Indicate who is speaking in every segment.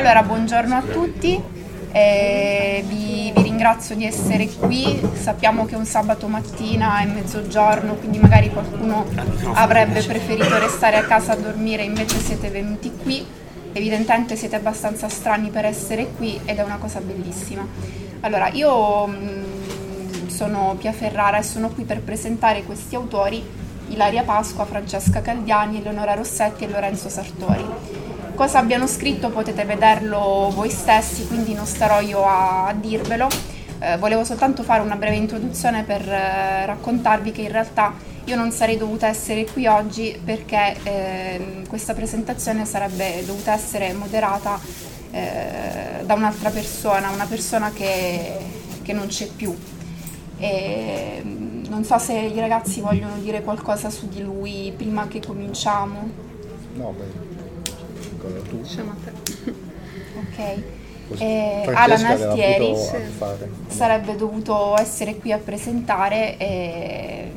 Speaker 1: Allora, buongiorno a tutti, eh, vi, vi, ringrazio di essere qui, sappiamo che è un sabato mattina e mezzogiorno, quindi magari qualcuno avrebbe preferito restare a casa a dormire, invece siete venuti qui, evidentemente siete abbastanza strani per essere qui ed è una cosa bellissima. Allora, io mh, mm, sono Pia Ferrara e sono qui per presentare questi autori Ilaria Pasqua, Francesca Caldiani, Eleonora Rossetti e Lorenzo Sartori. Cosa abbiano scritto potete vederlo voi stessi, quindi non starò io a, dirvelo. Eh, volevo soltanto fare una breve introduzione per eh, raccontarvi che in realtà io non sarei dovuta essere qui oggi perché eh, questa presentazione sarebbe dovuta essere moderata eh, da un'altra persona, una persona che, che non c'è più. E, non so se i ragazzi vogliono dire qualcosa su di lui prima che cominciamo.
Speaker 2: No, beh, cosa tu?
Speaker 1: Ok. Eh, Alan Altieri sarebbe dovuto essere qui a presentare e,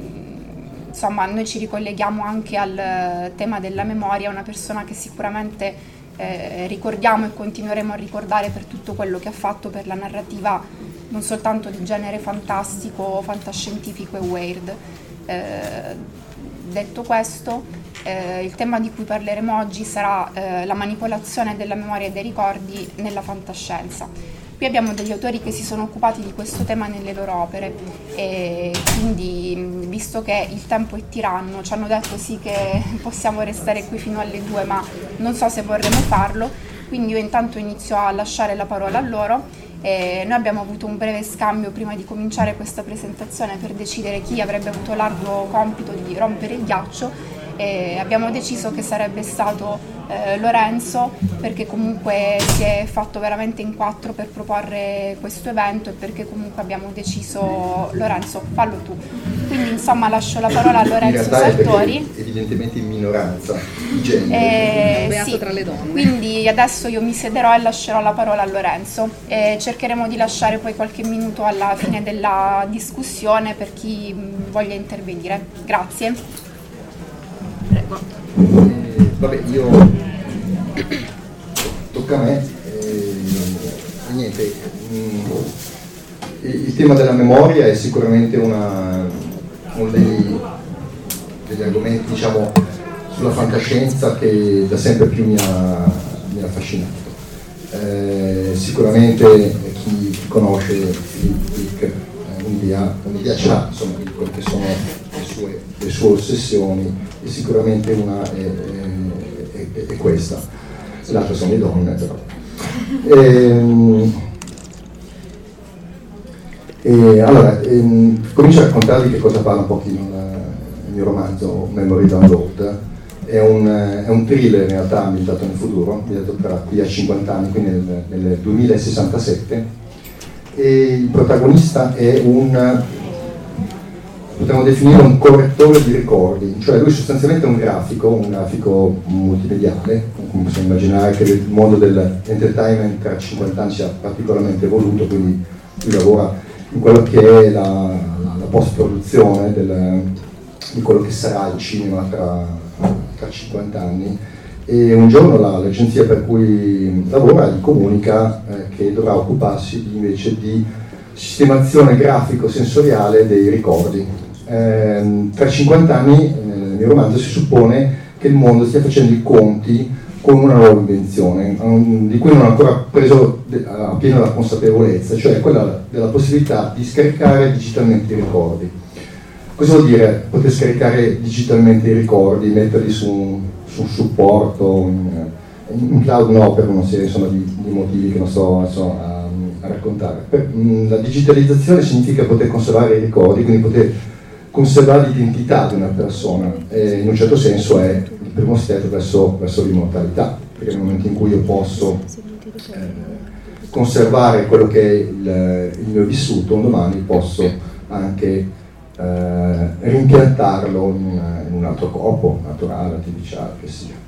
Speaker 1: insomma noi ci ricolleghiamo anche al tema della memoria, una persona che sicuramente eh, ricordiamo e continueremo a ricordare per tutto quello che ha fatto per la narrativa non soltanto di genere fantastico, fantascientifico e weird. Eh, detto questo, eh, il tema di cui parleremo oggi sarà eh, la manipolazione della memoria e dei ricordi nella fantascienza. Qui abbiamo degli autori che si sono occupati di questo tema nelle loro opere e quindi visto che il tempo è tiranno ci hanno detto sì che possiamo restare qui fino alle due ma non so se vorremmo farlo, quindi io intanto inizio a lasciare la parola a loro e noi abbiamo avuto un breve scambio prima di cominciare questa presentazione per decidere chi avrebbe avuto l'arduo compito di rompere il ghiaccio e abbiamo deciso che sarebbe stato eh, Lorenzo perché comunque si è fatto veramente in quattro per proporre questo evento e perché comunque abbiamo deciso Lorenzo fallo tu. Quindi insomma lascio la parola a Lorenzo Sartori.
Speaker 2: evidentemente in minoranza di genere.
Speaker 1: Eh, sì, tra le donne. Quindi adesso io mi siederò e lascerò la parola a Lorenzo. E cercheremo di lasciare poi qualche minuto alla fine della discussione per chi voglia intervenire. Grazie
Speaker 2: prego eh, vabbè, io tocca a me. Eh, niente, mm, il tema della memoria è sicuramente una, uno degli, degli, argomenti diciamo, sulla fantascienza che da sempre più mi ha, mi ha affascinato. Eh, sicuramente chi, chi conosce Dick un'idea, un'idea c'ha insomma, quelle che sono le sue, le sue ossessioni e sicuramente una è, è, è, è questa, l'altra sono le donne però. E, ehm, e, allora, ehm, comincio a raccontarvi che cosa parla un pochino il, il mio romanzo Memory Download. È un, è un, thriller in realtà ambientato nel futuro, ambientato tra qui a 50 anni, quindi nel, nel 2067. E il protagonista è un potremmo definire un correttore di ricordi, cioè lui sostanzialmente è un grafico, un grafico multimediale, come possiamo immaginare che il mondo dell'entertainment tra 50 anni sia particolarmente evoluto, quindi lui lavora in quello che è la, la, la post-produzione del, di quello che sarà il cinema tra, tra 50 anni e un giorno la, l'agenzia per cui lavora gli comunica eh, che dovrà occuparsi invece di sistemazione grafico-sensoriale dei ricordi. Eh, tra 50 anni, nel mio romanzo, si suppone che il mondo stia facendo i conti con una nuova invenzione, di cui non ha ancora preso pieno la consapevolezza, cioè quella della possibilità di scaricare digitalmente i ricordi. Cosa vuol dire poter scaricare digitalmente i ricordi, metterli su un, su un supporto, in, in, cloud no, per una serie insomma, di, di, motivi che non sto adesso a a raccontare. Per, mh, la digitalizzazione significa poter conservare i ricordi, quindi poter conservare l'identità di una persona e in un certo senso è il primo step verso, verso l'immortalità, perché nel momento in cui io posso eh, conservare quello che è il, il, mio vissuto, un domani posso anche eh, rimpiantarlo in, in un altro corpo, naturale, artificiale, che sia.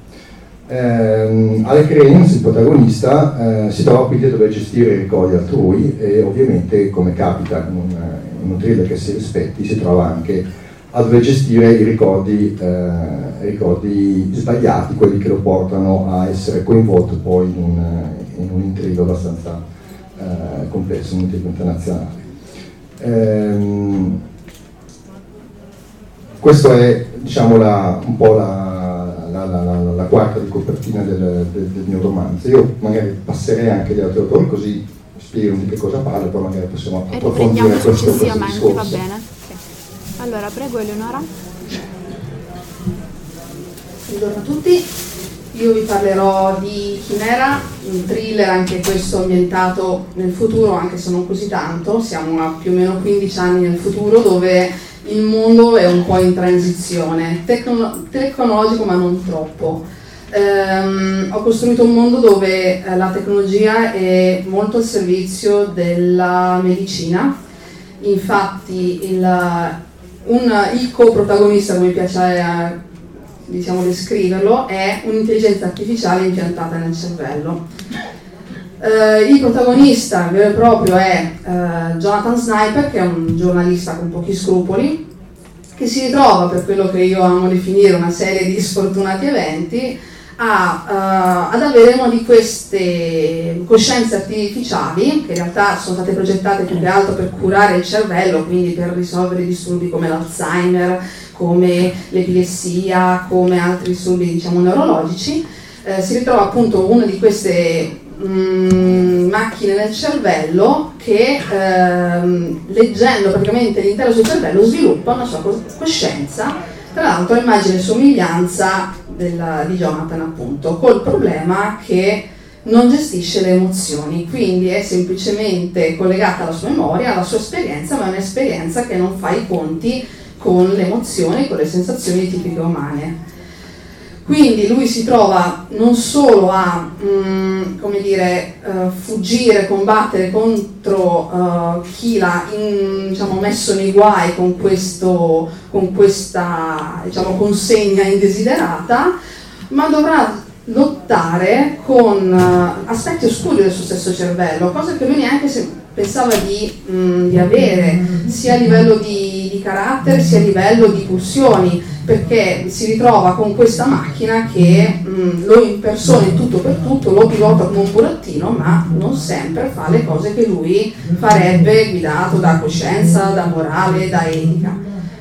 Speaker 2: Eh, Alec Reigns, il protagonista, eh, si trova quindi a dover gestire i ricordi altrui e ovviamente, come capita in un, in un thriller che si rispetti, si trova anche a dover gestire i ricordi, eh, ricordi, sbagliati, quelli che lo portano a essere coinvolto poi in un, in un intrigo abbastanza eh, complesso, un intrigo internazionale. Ehm, questa è diciamo, la, un po' la, la, la, la, quarta di copertina del, del, del, mio romanzo. Io magari passerei anche agli altri autori così spiegano di che cosa parla, poi magari possiamo approfondire questo, questo discorso. Va bene.
Speaker 1: Allora, prego Eleonora.
Speaker 3: Buongiorno a tutti, io vi parlerò di Chimera, un thriller anche questo ambientato nel futuro, anche se non così tanto, siamo a più o meno 15 anni nel futuro dove il mondo è un po' in transizione, Tecno- tecnologico ma non troppo. Um, ho costruito un mondo dove eh, la tecnologia è molto al servizio della medicina, infatti il, un, il co-protagonista, come piace eh, diciamo, descriverlo, è un'intelligenza artificiale impiantata nel cervello. Uh, il protagonista vero e proprio è uh, Jonathan Sniper, che è un giornalista con pochi scrupoli, che si ritrova per quello che io amo definire una serie di sfortunati eventi a, uh, ad avere una di queste coscienze artificiali che in realtà sono state progettate più che altro per curare il cervello, quindi per risolvere disturbi come l'Alzheimer, come l'epilessia, come altri disturbi diciamo neurologici. Eh, si ritrova appunto una di queste mh, mm, macchine nel cervello che ehm, leggendo praticamente l'intero suo cervello sviluppa una sua coscienza tra l'altro immagine e somiglianza della, di Jonathan appunto, col problema che non gestisce le emozioni, quindi è semplicemente collegata alla sua memoria, alla sua esperienza, ma è un'esperienza che non fa i conti con le emozioni, con le sensazioni tipiche umane. Quindi lui si trova non solo a mh, come dire, uh, fuggire, combattere contro uh, chi l'ha in, diciamo, messo nei guai con, questo, con questa diciamo, consegna indesiderata, ma dovrà lottare con uh, aspetti oscuri del suo stesso cervello, cosa che lui neanche pensava di, mh, di avere, sia a livello di, di carattere sia a livello di pulsioni perché si ritrova con questa macchina che mh, mm, lo impersona in tutto per tutto, lo pilota come un burattino, ma non sempre fa le cose che lui farebbe guidato da coscienza, da morale, da etica.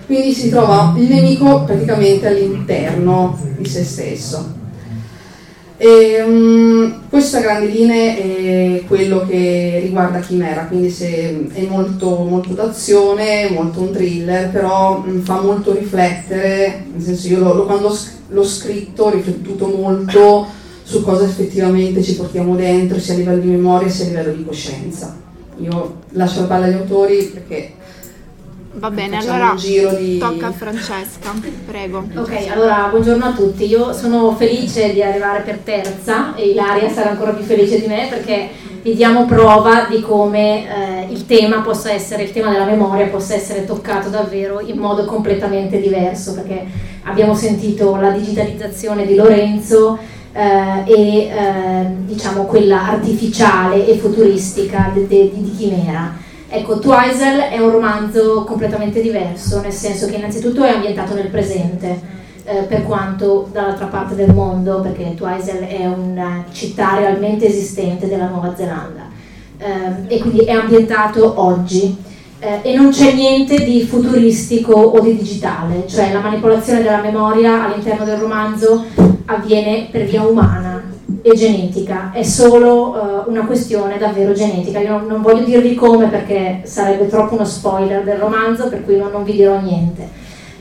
Speaker 3: Quindi si trova il nemico praticamente all'interno di se stesso. E, um, questo a grandi linee è quello che riguarda Chimera, quindi è molto, molto d'azione, molto un thriller, però mm, fa molto riflettere, nel senso io lo, lo, quando l'ho scritto ho riflettuto molto su cosa effettivamente ci portiamo dentro, sia a livello di memoria sia a livello di coscienza. Io lascio la palla agli autori perché
Speaker 1: Va bene, allora di... tocca a Francesca, prego.
Speaker 4: Ok, allora buongiorno a tutti. Io sono felice di arrivare per terza e Ilaria sarà ancora più felice di me perché vi diamo prova di come eh, il tema possa essere, il tema della memoria possa essere toccato davvero in modo completamente diverso perché abbiamo sentito la digitalizzazione di Lorenzo eh, e eh, diciamo quella artificiale e futuristica di, di, di Chimera Ecco, Twizel è un romanzo completamente diverso, nel senso che innanzitutto è ambientato nel presente, eh, per quanto dall'altra parte del mondo, perché Twizel è una città realmente esistente della Nuova Zelanda, eh, e quindi è ambientato oggi. Eh, e non c'è niente di futuristico o di digitale, cioè la manipolazione della memoria all'interno del romanzo avviene per via umana, e genetica, è solo uh, una questione davvero genetica. Io non, non, voglio dirvi come perché sarebbe troppo uno spoiler del romanzo, per cui non, non vi dirò niente.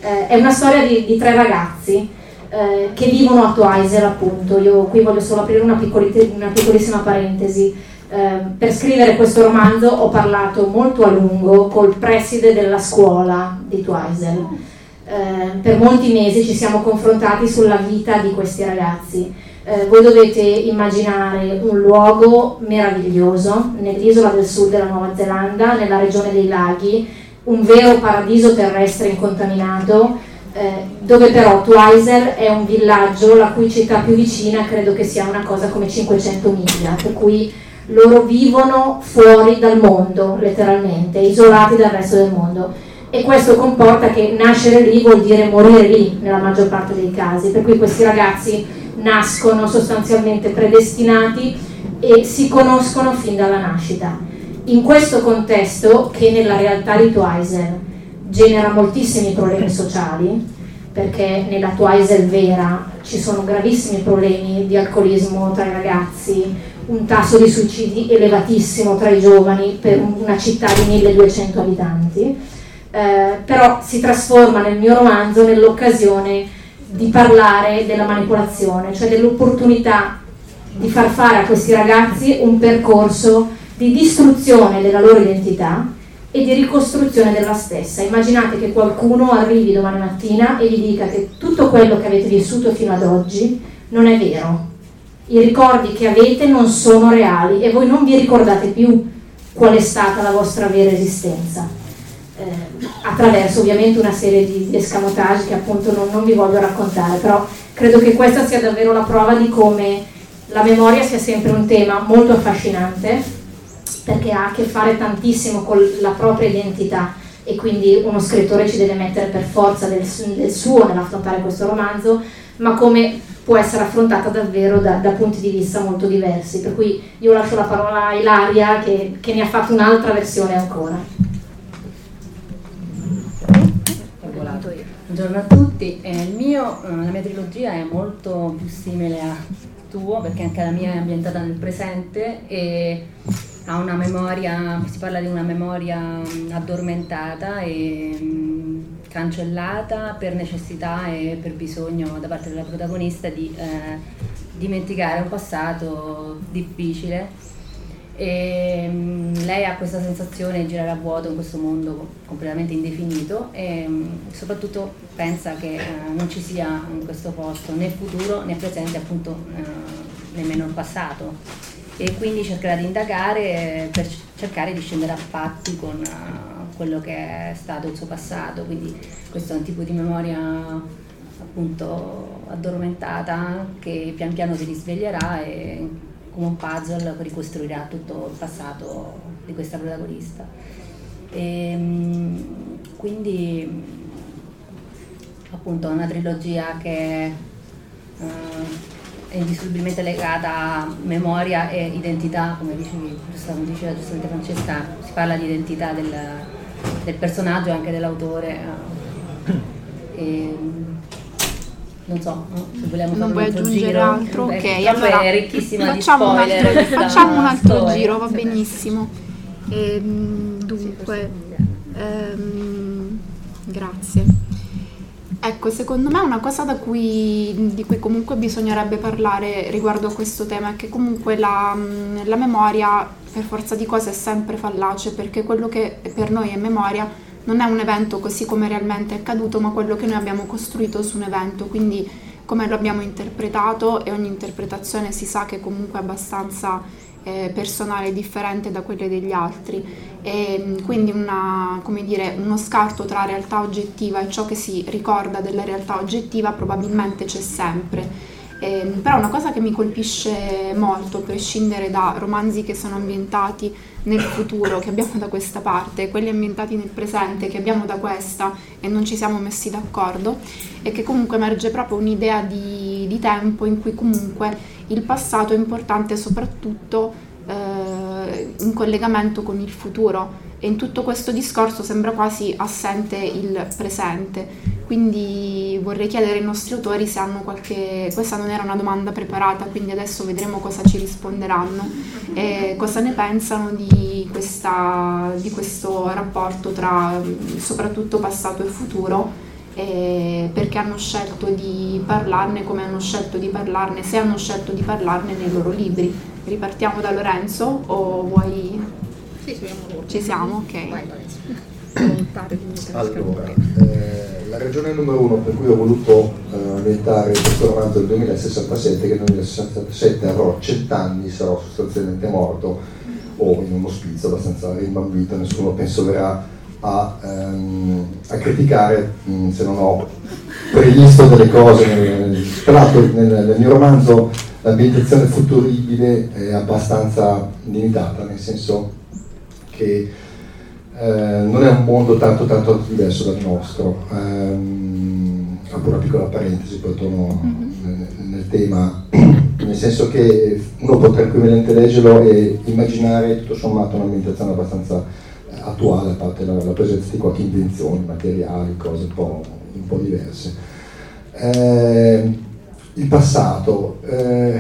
Speaker 4: Eh, è una storia di, di tre ragazzi eh, che vivono a Twiser, appunto. Io qui voglio solo aprire una, una piccolissima parentesi. Eh, per scrivere questo romanzo ho parlato molto a lungo col preside della scuola di Twiser. Eh, per molti mesi ci siamo confrontati sulla vita di questi ragazzi eh, voi dovete immaginare un luogo meraviglioso nell'isola del sud della Nuova Zelanda, nella regione dei laghi, un vero paradiso terrestre incontaminato, eh, dove però Twiser è un villaggio la cui città più vicina credo che sia una cosa come 500 miglia, per cui loro vivono fuori dal mondo, letteralmente, isolati dal resto del mondo. e questo comporta che nascere lì vuol dire morire lì nella maggior parte dei casi, per cui questi ragazzi nascono sostanzialmente predestinati e si conoscono fin dalla nascita. In questo contesto, che nella realtà di Twiser genera moltissimi problemi sociali, perché nella Twiser vera ci sono gravissimi problemi di alcolismo tra i ragazzi, un tasso di suicidi elevatissimo tra i giovani per una città di 1200 abitanti eh, però si trasforma nel mio romanzo nell'occasione di parlare della manipolazione, cioè dell'opportunità di far fare a questi ragazzi un percorso di distruzione della loro identità e di ricostruzione della stessa. Immaginate che qualcuno arrivi domani mattina e gli dica che tutto quello che avete vissuto fino ad oggi non è vero. I ricordi che avete non sono reali e voi non vi ricordate più qual è stata la vostra vera esistenza eh, attraverso ovviamente una serie di, di escamotage che appunto non, non, vi voglio raccontare, però credo che questa sia davvero la prova di come la memoria sia sempre un tema molto affascinante perché ha a che fare tantissimo con la propria identità e quindi uno scrittore ci deve mettere per forza del, del suo nell'affrontare questo romanzo, ma come può essere affrontata davvero da, da, punti di vista molto diversi. Per cui io lascio la parola a Ilaria che, che ne ha fatto un'altra versione ancora.
Speaker 5: Buongiorno a tutti, eh, mio, eh, la mia trilogia è molto più simile a tuo perché anche la mia è ambientata nel presente e ha una memoria, si parla di una memoria mm, addormentata e mm, cancellata per necessità e per bisogno da parte della protagonista di eh, dimenticare un passato difficile e, um, lei ha questa sensazione di girare a vuoto in questo mondo completamente indefinito e um, soprattutto pensa che uh, non ci sia in questo posto né futuro né presente appunto uh, nemmeno il passato. E quindi cercherà di indagare per cercare di scendere a patti con quello che è stato il suo passato. Quindi questo è un tipo di memoria appunto addormentata che pian piano si risveglierà e come un puzzle ricostruirà tutto il passato di questa protagonista. E, ehm, quindi appunto è una trilogia che uh, è indissolubilmente legata a memoria e identità, come dicevi, come diceva giustamente Francesca, si parla di identità del, del personaggio e anche dell'autore. E, non so, se vogliamo
Speaker 1: non vuoi aggiungere
Speaker 5: giro.
Speaker 1: altro? ok, allora
Speaker 5: è ricchissima
Speaker 1: facciamo
Speaker 5: un altro,
Speaker 1: facciamo un altro storia. giro, va benissimo. Ehm, dunque, ehm, grazie. Ecco, secondo me una cosa cui, di cui comunque bisognerebbe parlare riguardo a questo tema è che comunque la, la memoria per forza di cose è sempre fallace perché quello che per noi è memoria non è un evento così come realmente è accaduto, ma quello che noi abbiamo costruito su un evento, quindi come lo abbiamo interpretato e ogni interpretazione si sa che comunque è abbastanza eh, personale differente da quelle degli altri. E, quindi una, dire, uno scarto tra realtà oggettiva e ciò che si ricorda della realtà oggettiva probabilmente c'è sempre. Eh, però una cosa che mi colpisce molto, a prescindere da romanzi che sono ambientati nel futuro che abbiamo da questa parte, quelli ambientati nel presente che abbiamo da questa e non ci siamo messi d'accordo, è che comunque emerge proprio un'idea di, di tempo in cui comunque il passato è importante soprattutto eh, in collegamento con il futuro e in tutto questo discorso sembra quasi assente il presente. Quindi vorrei chiedere ai nostri autori se hanno qualche... questa non era una domanda preparata, quindi adesso vedremo cosa ci risponderanno e cosa ne pensano di, questa, di questo rapporto tra soprattutto passato e futuro e perché hanno scelto di parlarne, come hanno scelto di parlarne, se hanno scelto di parlarne nei loro libri. Ripartiamo da Lorenzo o vuoi
Speaker 3: sì, siamo
Speaker 1: Ci siamo, ok.
Speaker 2: Allora, eh, la ragione numero uno per cui ho voluto eh, ambientare questo romanzo del 2067, che nel 2067 avrò cent'anni, sarò sostanzialmente morto o in uno ospizio abbastanza rimbambito, nessuno penso verrà a, ehm, a criticare mh, mm, se non ho previsto delle cose. Tra l'altro nel, nel mio romanzo l'ambientazione futuribile è abbastanza limitata, nel senso che eh, non è un mondo tanto tanto diverso dal nostro. Um, apro una piccola parentesi, poi torno mm-hmm. nel, nel, tema, nel senso che uno può tranquillamente leggerlo e immaginare tutto sommato un'ambientazione abbastanza eh, attuale, a parte la, la, presenza di qualche invenzione, materiali, cose un po', un po diverse. Eh, il passato. Eh,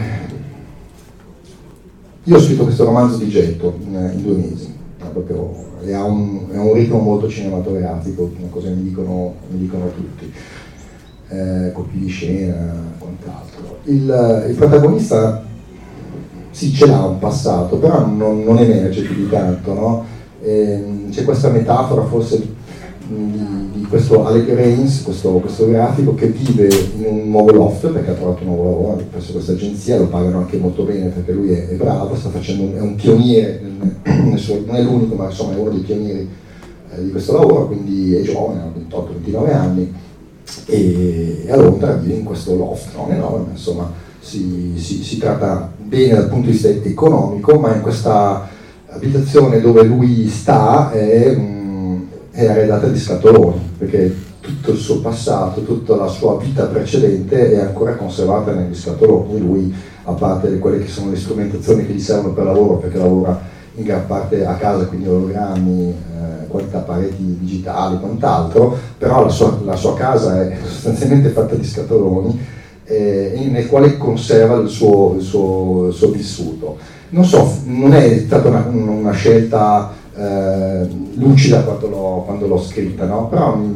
Speaker 2: io ho scritto questo romanzo di getto in, in due mesi, proprio, e ha un, ha un, ritmo molto cinematografico, cosa mi dicono, mi dicono tutti, eh, colpi di scena, quant'altro. Il, il, protagonista sì ce l'ha un passato, però non, non emerge più di tanto, no? eh, c'è questa metafora forse di, di questo Alec Rains, questo, questo, grafico che vive in un nuovo loft perché ha trovato un nuovo lavoro presso questa agenzia, lo pagano anche molto bene perché lui è, è bravo, facendo, è un pioniere, non è l'unico ma insomma è uno dei pionieri eh, di questo lavoro, quindi è giovane, ha 28-29 anni e a Londra vive in questo loft, non enorme, insomma si, si, si tratta bene dal punto di vista economico, ma in questa abitazione dove lui sta è è arredata di scatoloni, perché tutto il suo passato, tutta la sua vita precedente è ancora conservata negli scatoloni. Lui, a parte quelle che sono le strumentazioni che gli servono per lavoro, perché lavora in gran parte a casa, quindi ologrammi, eh, qualità pareti digitali, quant'altro, però la sua, la sua, casa è sostanzialmente fatta di scatoloni eh, nel quale conserva il suo, il suo, il suo vissuto. Non so, non è stata una, una scelta eh, lucida quando l'ho, quando l'ho scritta, no? però mi,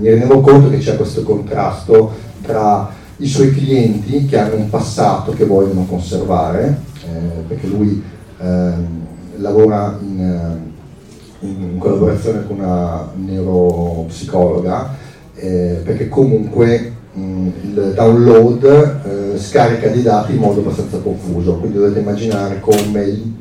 Speaker 2: mi, rendevo conto che c'è questo contrasto tra i suoi clienti che hanno un passato che vogliono conservare, eh, perché lui eh, lavora in, in, collaborazione con una neuropsicologa, eh, perché comunque mh, il download eh, scarica dei dati in modo abbastanza confuso, quindi dovete immaginare come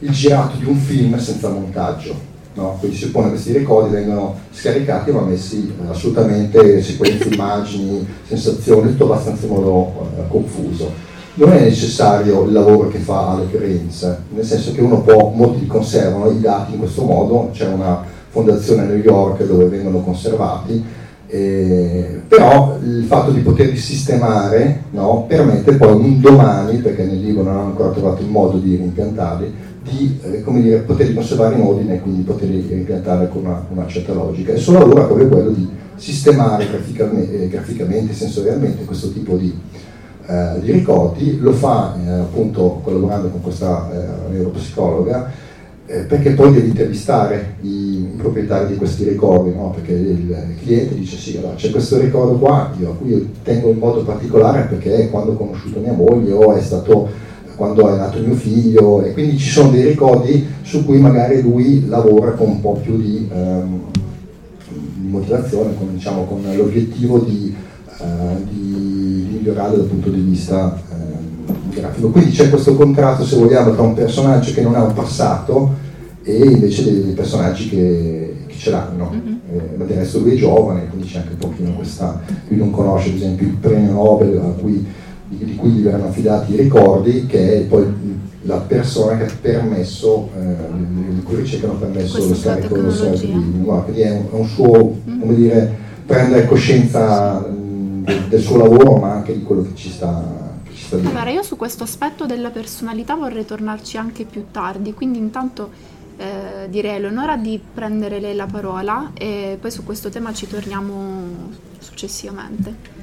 Speaker 2: il, girato di un film senza montaggio. No? Quindi si suppone che questi ricordi vengono scaricati ma messi eh, assolutamente sequenze, immagini, sensazioni, tutto abbastanza in modo eh, confuso. Non è necessario il lavoro che fa Alec Rains, nel senso che uno può, molti conservano i dati in questo modo, c'è una fondazione a New York dove vengono conservati, eh, però il fatto di poterli sistemare no, permette poi un domani, perché nel libro non hanno ancora trovato il modo di rimpiantarli, di eh, dire, poterli conservare in ordine e quindi poterli impiantare con una, una, certa logica. Suo lavoro è proprio quello di sistemare graficamente, eh, graficamente sensorialmente questo tipo di, eh, di ricordi, lo fa eh, appunto collaborando con questa eh, neuropsicologa eh, perché poi deve intervistare i, proprietari di questi ricordi, no? perché il, il, cliente dice sì, allora, c'è questo ricordo qua, io, a cui io tengo in modo particolare perché quando ho conosciuto mia moglie o è stato quando è nato mio figlio e quindi ci sono dei ricordi su cui magari lui lavora con un po' più di, ehm, di motivazione, con, diciamo, con l'obiettivo di, eh, di, migliorare dal punto di vista eh, grafico. Quindi c'è questo contrasto, se vogliamo, tra un personaggio che non ha un passato e invece dei, dei personaggi che, che, ce l'hanno. Mm-hmm. Eh, ma del resto lui è giovane, quindi c'è anche un pochino questa... Lui non conosce ad esempio il premio Nobel a cui di cui gli verranno affidati i ricordi, che è poi la persona che ha permesso, eh, di cui ricerca hanno permesso lo scarico dello server di Lingua, quindi è un, è un suo, mm. come dire, prendere coscienza del, del, suo lavoro, ma anche di quello che ci sta. Che ci sta
Speaker 1: allora, io su questo aspetto della personalità vorrei tornarci anche più tardi, quindi intanto eh, direi a Eleonora di prendere lei la parola e poi su questo tema ci torniamo successivamente.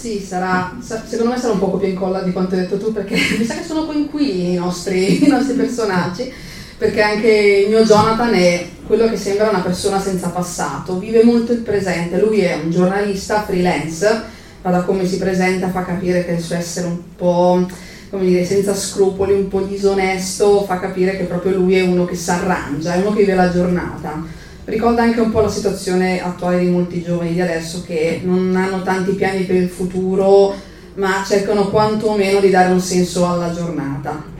Speaker 3: Sì, sarà, secondo me sarà un po' più incolla di quanto hai detto tu, perché mi sa che sono coinquilini i nostri, i nostri personaggi, perché anche il mio Jonathan è quello che sembra una persona senza passato, vive molto il presente, lui è un giornalista freelance, ma da come si presenta fa capire che il suo essere un po' come dire, senza scrupoli, un po' disonesto, fa capire che proprio lui è uno che si arrangia, è uno che vive la giornata ricorda anche un po' la situazione attuale di molti giovani di adesso che non hanno tanti piani per il futuro, ma cercano quantomeno di dare un senso alla giornata.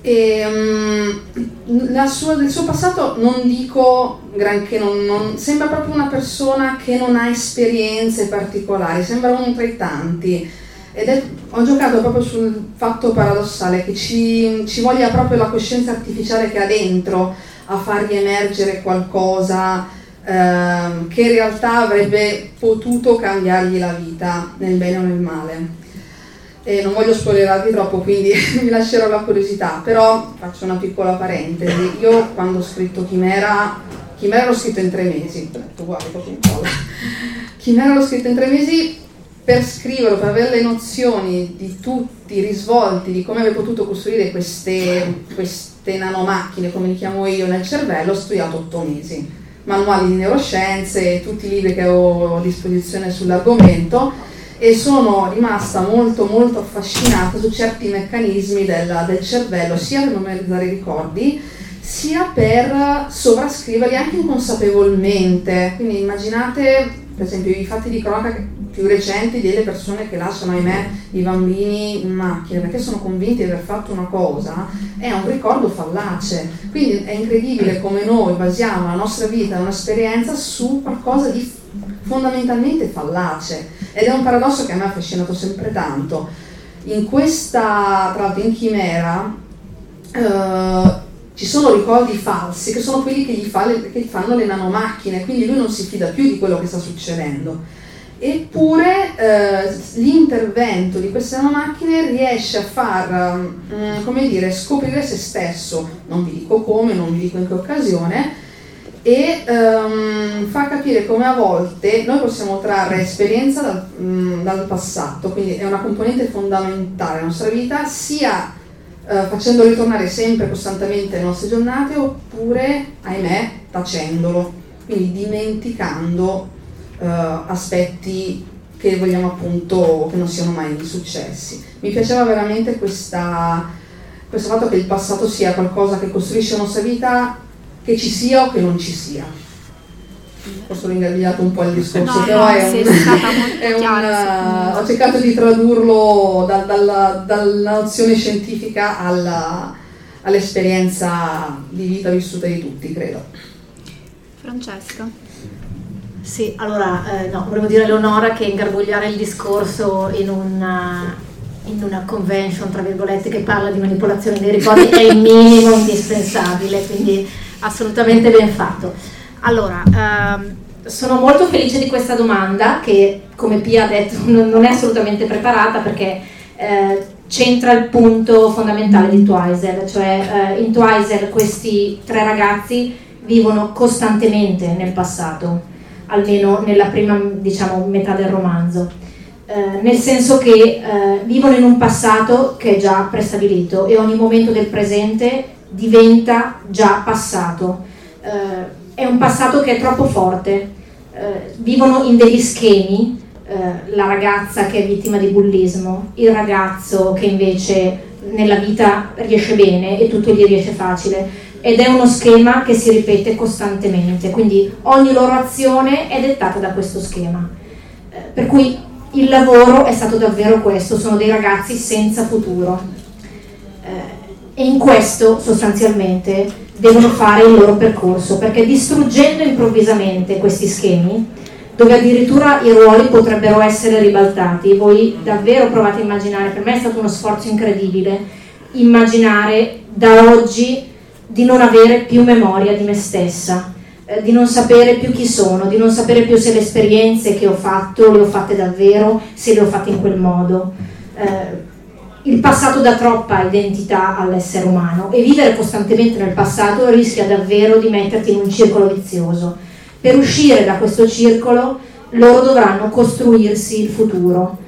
Speaker 3: E, um, sua, del suo passato non dico granché, non, non, sembra proprio una persona che non ha esperienze particolari, sembra uno tra i tanti. Ed è, ho giocato proprio sul fatto paradossale che ci, ci voglia proprio la coscienza artificiale che ha dentro, a fargli emergere qualcosa ehm, che in realtà avrebbe potuto cambiargli la vita nel bene o nel male. E non voglio spoilerarvi troppo, quindi vi lascerò la curiosità, però faccio una piccola parentesi. Io quando ho scritto Chimera, Chimera l'ho scritto in tre mesi, detto, guarda, proprio in Chimera l'ho scritto in tre mesi per scriverlo, per avere le nozioni di tutti i risvolti, di come avrei potuto costruire queste, queste nanomacchine, come li chiamo io, nel cervello, ho studiato otto mesi. Manuali di neuroscienze tutti i libri che ho a disposizione sull'argomento e sono rimasta molto molto affascinata su certi meccanismi del, del cervello, sia per memorizzare i ricordi, sia per sovrascriverli anche inconsapevolmente. Quindi immaginate per esempio i fatti di cronaca più recenti delle persone che lasciano, ahimè, i bambini in macchina perché sono convinti di aver fatto una cosa, è un ricordo fallace. Quindi è incredibile come noi basiamo la nostra vita, la nostra esperienza su qualcosa di fondamentalmente fallace. Ed è un paradosso che a me ha affascinato sempre tanto. In questa, tra l'altro in Chimera, eh, ci sono ricordi falsi che sono quelli che gli, fa le, che gli fanno le nanomacchine, quindi lui non si fida più di quello che sta succedendo. Eppure eh, l'intervento di queste nanomacchine riesce a far, mm, come dire, scoprire se stesso, non vi dico come, non vi dico in che occasione, e um, fa capire come a volte noi possiamo trarre esperienza dal, mm, dal passato, quindi è una componente fondamentale della nostra vita, sia eh, facendo ritornare sempre costantemente le nostre giornate oppure, ahimè, tacendolo, quindi dimenticando eh, aspetti che vogliamo appunto che non siano mai successi. Mi piaceva veramente questa, questo fatto che il passato sia qualcosa che costruisce la nostra vita, che ci sia o che non ci sia forse ho ingagliato un po' il discorso,
Speaker 1: no,
Speaker 3: però
Speaker 1: no,
Speaker 3: è, un, è una, ho cercato di tradurlo da, dalla, dalla, nozione scientifica alla, all'esperienza di vita vissuta di tutti, credo.
Speaker 1: Francesca?
Speaker 4: Sì, allora, eh, no, volevo dire a Leonora che ingarbugliare il discorso in una, in una convention, tra virgolette, che parla di manipolazione dei ricordi è il minimo indispensabile, quindi assolutamente ben fatto. Allora, ehm, sono molto felice di questa domanda che, come Pia ha detto, non è assolutamente preparata perché eh, c'entra il punto fondamentale di Twizel, cioè eh, in Twizel questi tre ragazzi vivono costantemente nel passato, almeno nella prima diciamo, metà del romanzo. Eh, nel senso che eh, vivono in un passato che è già prestabilito e ogni momento del presente diventa già passato. Eh, è un passato che è troppo forte, eh, vivono in degli schemi, eh, la ragazza che è vittima di bullismo, il ragazzo che invece nella vita riesce bene e tutto gli riesce facile ed è uno schema che si ripete costantemente, quindi ogni loro azione è dettata da questo schema. Eh, per cui il lavoro è stato davvero questo, sono dei ragazzi senza futuro. Eh, e in questo sostanzialmente devono fare il loro percorso, perché distruggendo improvvisamente questi schemi, dove addirittura i ruoli potrebbero essere ribaltati, voi davvero provate a immaginare, per me è stato uno sforzo incredibile, immaginare da oggi di non avere più memoria di me stessa, eh, di non sapere più chi sono, di non sapere più se le esperienze che ho fatto le ho fatte davvero, se le ho fatte in quel modo. Eh, il passato dà troppa identità all'essere umano e vivere costantemente nel passato rischia davvero di metterti in un circolo vizioso. Per uscire da questo circolo loro dovranno costruirsi il futuro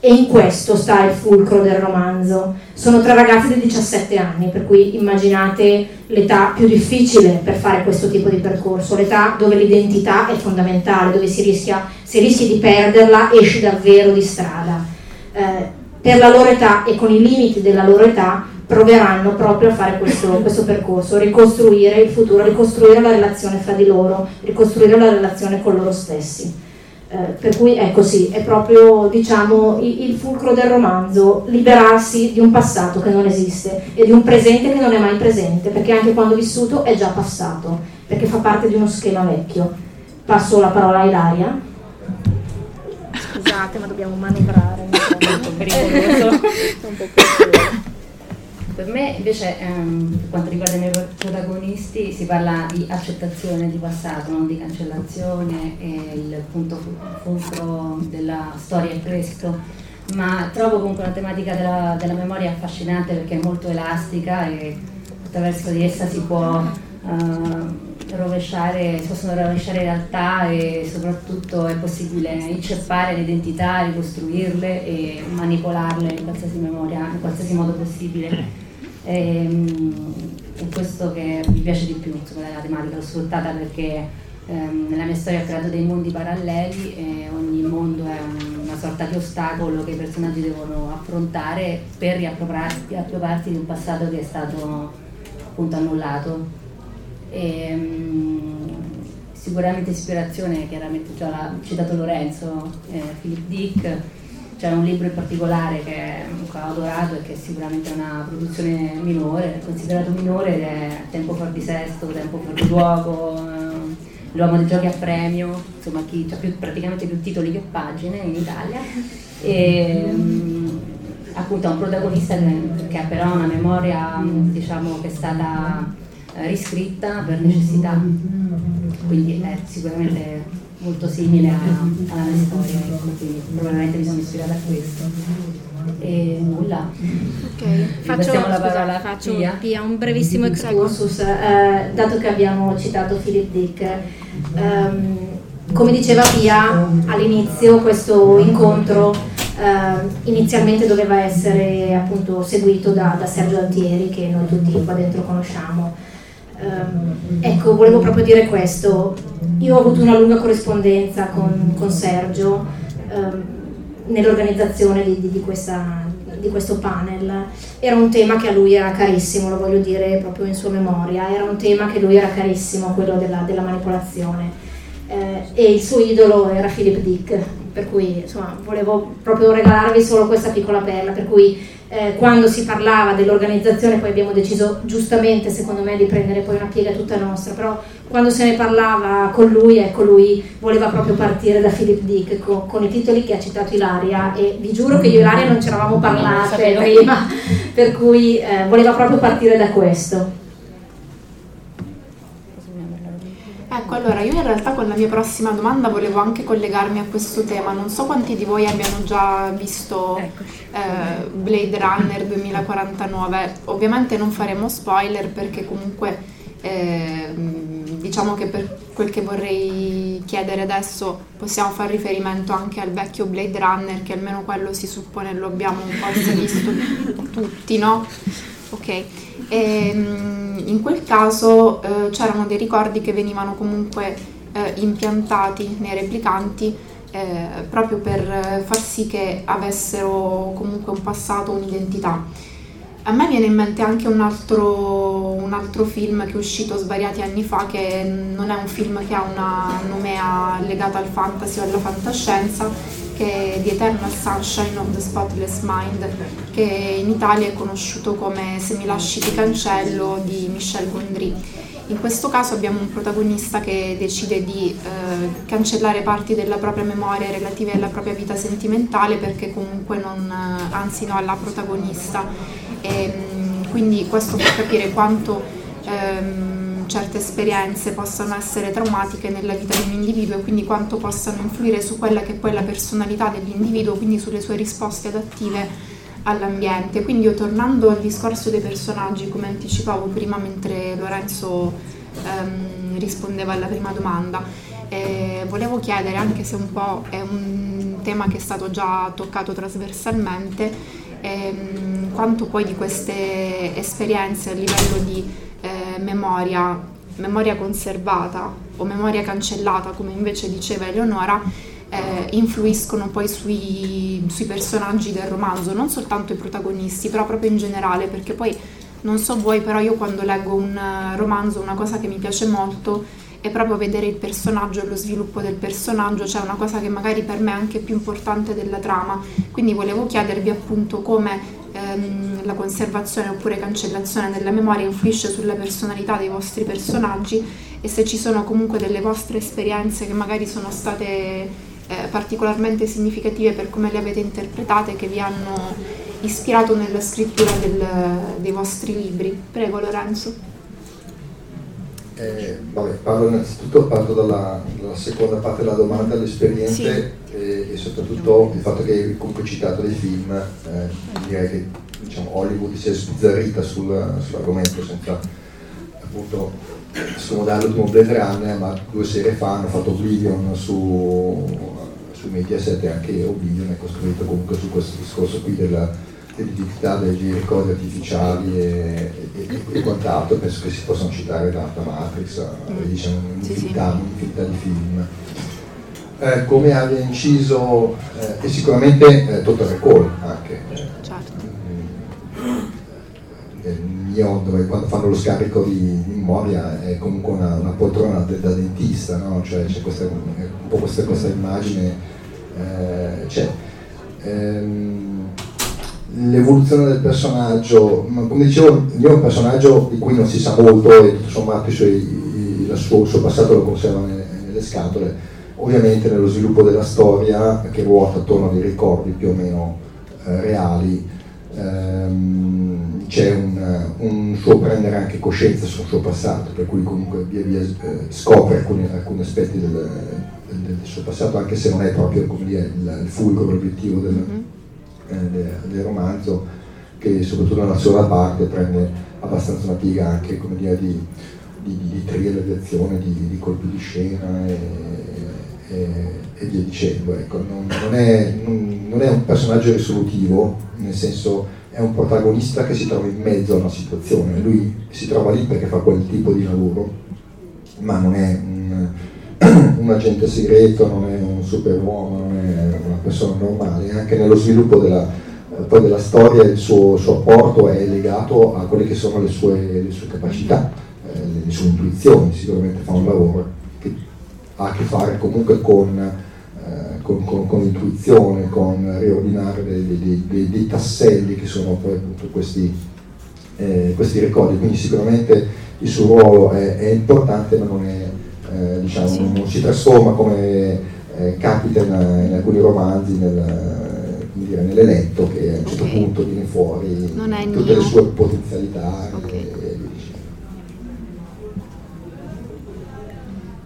Speaker 4: e in questo sta il fulcro del romanzo. Sono tre ragazzi di 17 anni, per cui immaginate l'età più difficile per fare questo tipo di percorso, l'età dove l'identità è fondamentale, dove si rischia, se rischi di perderla esci davvero di strada. Eh, per la loro età e con i limiti della loro età proveranno proprio a fare questo, questo, percorso, ricostruire il futuro, ricostruire la relazione fra di loro, ricostruire la relazione con loro stessi. Eh, per cui è così, è proprio diciamo, il, il, fulcro del romanzo, liberarsi di un passato che non esiste e di un presente che non è mai presente, perché anche quando vissuto è già passato, perché fa parte di uno schema vecchio. Passo la parola a Ilaria.
Speaker 1: Scusate, ma dobbiamo manovrare. Un po'
Speaker 5: pericoloso. un po' pericoloso. Per me invece, ehm, per quanto riguarda i miei protagonisti, si parla di accettazione di passato, non di cancellazione, e il punto fulcro della storia è questo, ma trovo comunque la tematica della, della memoria affascinante perché è molto elastica e attraverso di essa si può uh, rovesciare, si possono rovesciare realtà e soprattutto è possibile inceppare le identità, ricostruirle e manipolarle in qualsiasi memoria, in qualsiasi modo possibile. E, ehm, è questo che mi piace di più, insomma, della tematica, l'ho sfruttata perché ehm, nella mia storia ho creato dei mondi paralleli e ogni mondo è una sorta di ostacolo che i personaggi devono affrontare per riappropriarsi di un passato che è stato appunto annullato. E, um, sicuramente ispirazione, chiaramente già l'ha citato Lorenzo, eh, Philip Dick, c'è un libro in particolare che ho adorato e che è sicuramente una produzione minore, è considerato minore ed è Tempo fuori di sesto, Tempo fuori di luogo, eh, L'uomo dei giochi a premio, insomma chi ha praticamente più titoli che pagine in Italia. E, um, appunto è un protagonista che, che ha però una memoria diciamo che è stata riscritta per necessità, quindi è sicuramente molto simile alla mia storia, ecco, quindi probabilmente mi sono ispirata a questo. E nulla.
Speaker 4: Ok, faccio, la parola faccio Pia. Pia. un brevissimo excursus, eh, dato che abbiamo citato Philip Dick. Um, come diceva Pia all'inizio, questo incontro eh, inizialmente doveva essere appunto seguito da, da Sergio Altieri, che noi tutti qua dentro conosciamo Um, ecco, volevo proprio dire questo. Io ho avuto una lunga corrispondenza con, con Sergio um, nell'organizzazione di, di, di, questa, di, questo panel. Era un tema che a lui era carissimo, lo voglio dire proprio in sua memoria, era un tema che lui era carissimo, quello della, della manipolazione. Eh, e il suo idolo era Philip Dick, per cui insomma, volevo proprio regalarvi solo questa piccola perla, per cui eh, quando si parlava dell'organizzazione, poi abbiamo deciso giustamente, secondo me, di prendere poi una piega tutta nostra, però quando se ne parlava con lui, ecco, lui voleva proprio partire da Philip Dick con, con i titoli che ha citato Ilaria e vi giuro che io e Ilaria non ci eravamo parlate prima, per cui eh, voleva proprio partire da questo.
Speaker 1: Ecco, allora io in realtà con la mia prossima domanda volevo anche collegarmi a questo tema. Non so quanti di voi abbiano già visto eh, Blade Runner 2049. Ovviamente non faremo spoiler perché comunque eh, diciamo che per quel che vorrei chiedere adesso possiamo fare riferimento anche al vecchio Blade Runner che almeno quello si suppone lo abbiamo forse visto tutti, no? Ok, e, ehm, in quel caso eh, c'erano dei ricordi che venivano comunque eh, impiantati nei replicanti eh, proprio per far sì che avessero comunque un passato, un'identità. A me viene in mente anche un altro, un altro, film che è uscito svariati anni fa, che non è un film che ha una nomea legata al fantasy o alla fantascienza, che è The Eternal Sunshine of the Spotless Mind, che in Italia è conosciuto come Se mi lasci ti cancello di Michel Gondry. In questo caso abbiamo un protagonista che decide di eh, cancellare parti della propria memoria relative alla propria vita sentimentale perché comunque non, anzi no, alla protagonista. E, ehm, quindi questo fa capire quanto ehm, certe esperienze possano essere traumatiche nella vita di un individuo e quindi quanto possano influire su quella che è poi la personalità dell'individuo, quindi sulle sue risposte adattive all'ambiente. Quindi io tornando al discorso dei personaggi, come anticipavo prima mentre Lorenzo ehm, rispondeva alla prima domanda, eh, volevo chiedere, anche se un po' è un tema che è stato già toccato trasversalmente, ehm, quanto poi di queste esperienze a livello di eh, memoria, memoria conservata o memoria cancellata, come invece diceva Eleonora, eh, influiscono poi sui, sui, personaggi del romanzo, non soltanto i protagonisti, però proprio in generale, perché poi non so voi, però io quando leggo un romanzo una cosa che mi piace molto è proprio vedere il personaggio e lo sviluppo del personaggio, cioè una cosa che magari per me è anche più importante della trama. Quindi volevo chiedervi appunto come ehm, la conservazione oppure cancellazione della memoria influisce sulla personalità dei vostri personaggi e se ci sono comunque delle vostre esperienze che magari sono state eh, particolarmente significative per come le avete interpretate, che vi hanno ispirato nella scrittura del, dei vostri libri. Prego Lorenzo.
Speaker 2: Eh, vabbè, parlo innanzitutto parto dalla, dalla, seconda parte della domanda, l'esperienza sì. e, e, soprattutto il fatto che hai comunque citato dei film, eh, direi che diciamo, Hollywood si è sbizzarrita sul, sull'argomento senza appunto scomodare l'ultimo Blade Runner, ma due serie fa hanno fatto Oblivion su, su Mediaset e anche Oblivion è costruito comunque su questo discorso qui della, dell'identità dei ricordi artificiali e, e, e, quant'altro, penso che si possano citare da, da Matrix, a, mm. diciamo, un'infinità, un'infinità di film. Eh, come abbia inciso, eh, e sicuramente eh, Total Recall anche. Certo. Mm, mio, dove quando fanno lo scarico di, di memoria è comunque una, una poltrona da, da dentista, no? cioè, c'è questa, un po' questa, questa immagine. Eh, c'è. Ehm, l'evoluzione del personaggio, come dicevo, è un personaggio di cui non si sa molto e tutto sommato suoi, il, suo, il, suo, passato lo conserva nelle, nelle, scatole. Ovviamente nello sviluppo della storia, che ruota attorno a dei ricordi più o meno eh, reali, ehm, c'è un, un, suo prendere anche coscienza sul suo passato, per cui comunque via via eh, scopre alcuni, alcuni aspetti del, del, del, suo passato, anche se non è proprio dire, il, il fulcro, l'obiettivo del, mm-hmm eh, del romanzo che soprattutto nella sola parte prende abbastanza una piega anche come dire, di, di, di thriller, di di, colpi di scena e, e, e via dicendo. Ecco, non, non, è, non, non, è, un personaggio risolutivo, nel senso è un protagonista che si trova in mezzo a una situazione, lui si trova lì perché fa quel tipo di lavoro, ma non è un, un agente segreto, non è un superuomo, non è persona normale, anche nello sviluppo della, poi della storia il suo, suo, apporto è legato a quelle che sono le sue, le sue capacità, eh, le sue intuizioni, sicuramente fa un lavoro che ha a che fare comunque con, eh, con, con, con intuizione, con riordinare dei, dei, dei, dei, tasselli che sono poi appunto questi, eh, questi ricordi, quindi sicuramente il suo ruolo è, è importante ma non è eh, diciamo, non si trasforma come eh, capita in, in, alcuni romanzi nel, dire, nell'eletto che a un certo okay. punto viene fuori tutte le sue potenzialità. Okay. E,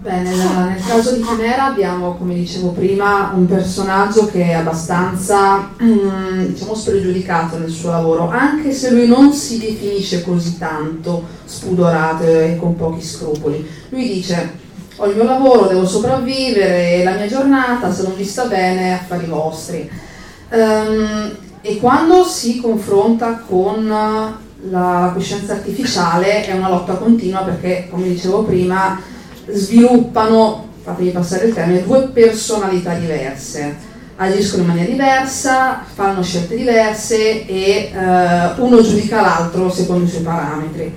Speaker 3: Beh, nel, nel, caso di Chimera abbiamo, come dicevo prima, un personaggio che è abbastanza, diciamo, spregiudicato nel suo lavoro, anche se lui non si definisce così tanto spudorato e con pochi scrupoli. Lui dice, ho il mio lavoro, devo sopravvivere, la mia giornata, se non vi sta bene, affari vostri. Um, e quando si confronta con la coscienza artificiale è una lotta continua perché, come dicevo prima, sviluppano, fatemi passare il termine, due personalità diverse. Agiscono in maniera diversa, fanno scelte diverse e uh, uno giudica l'altro secondo i suoi parametri.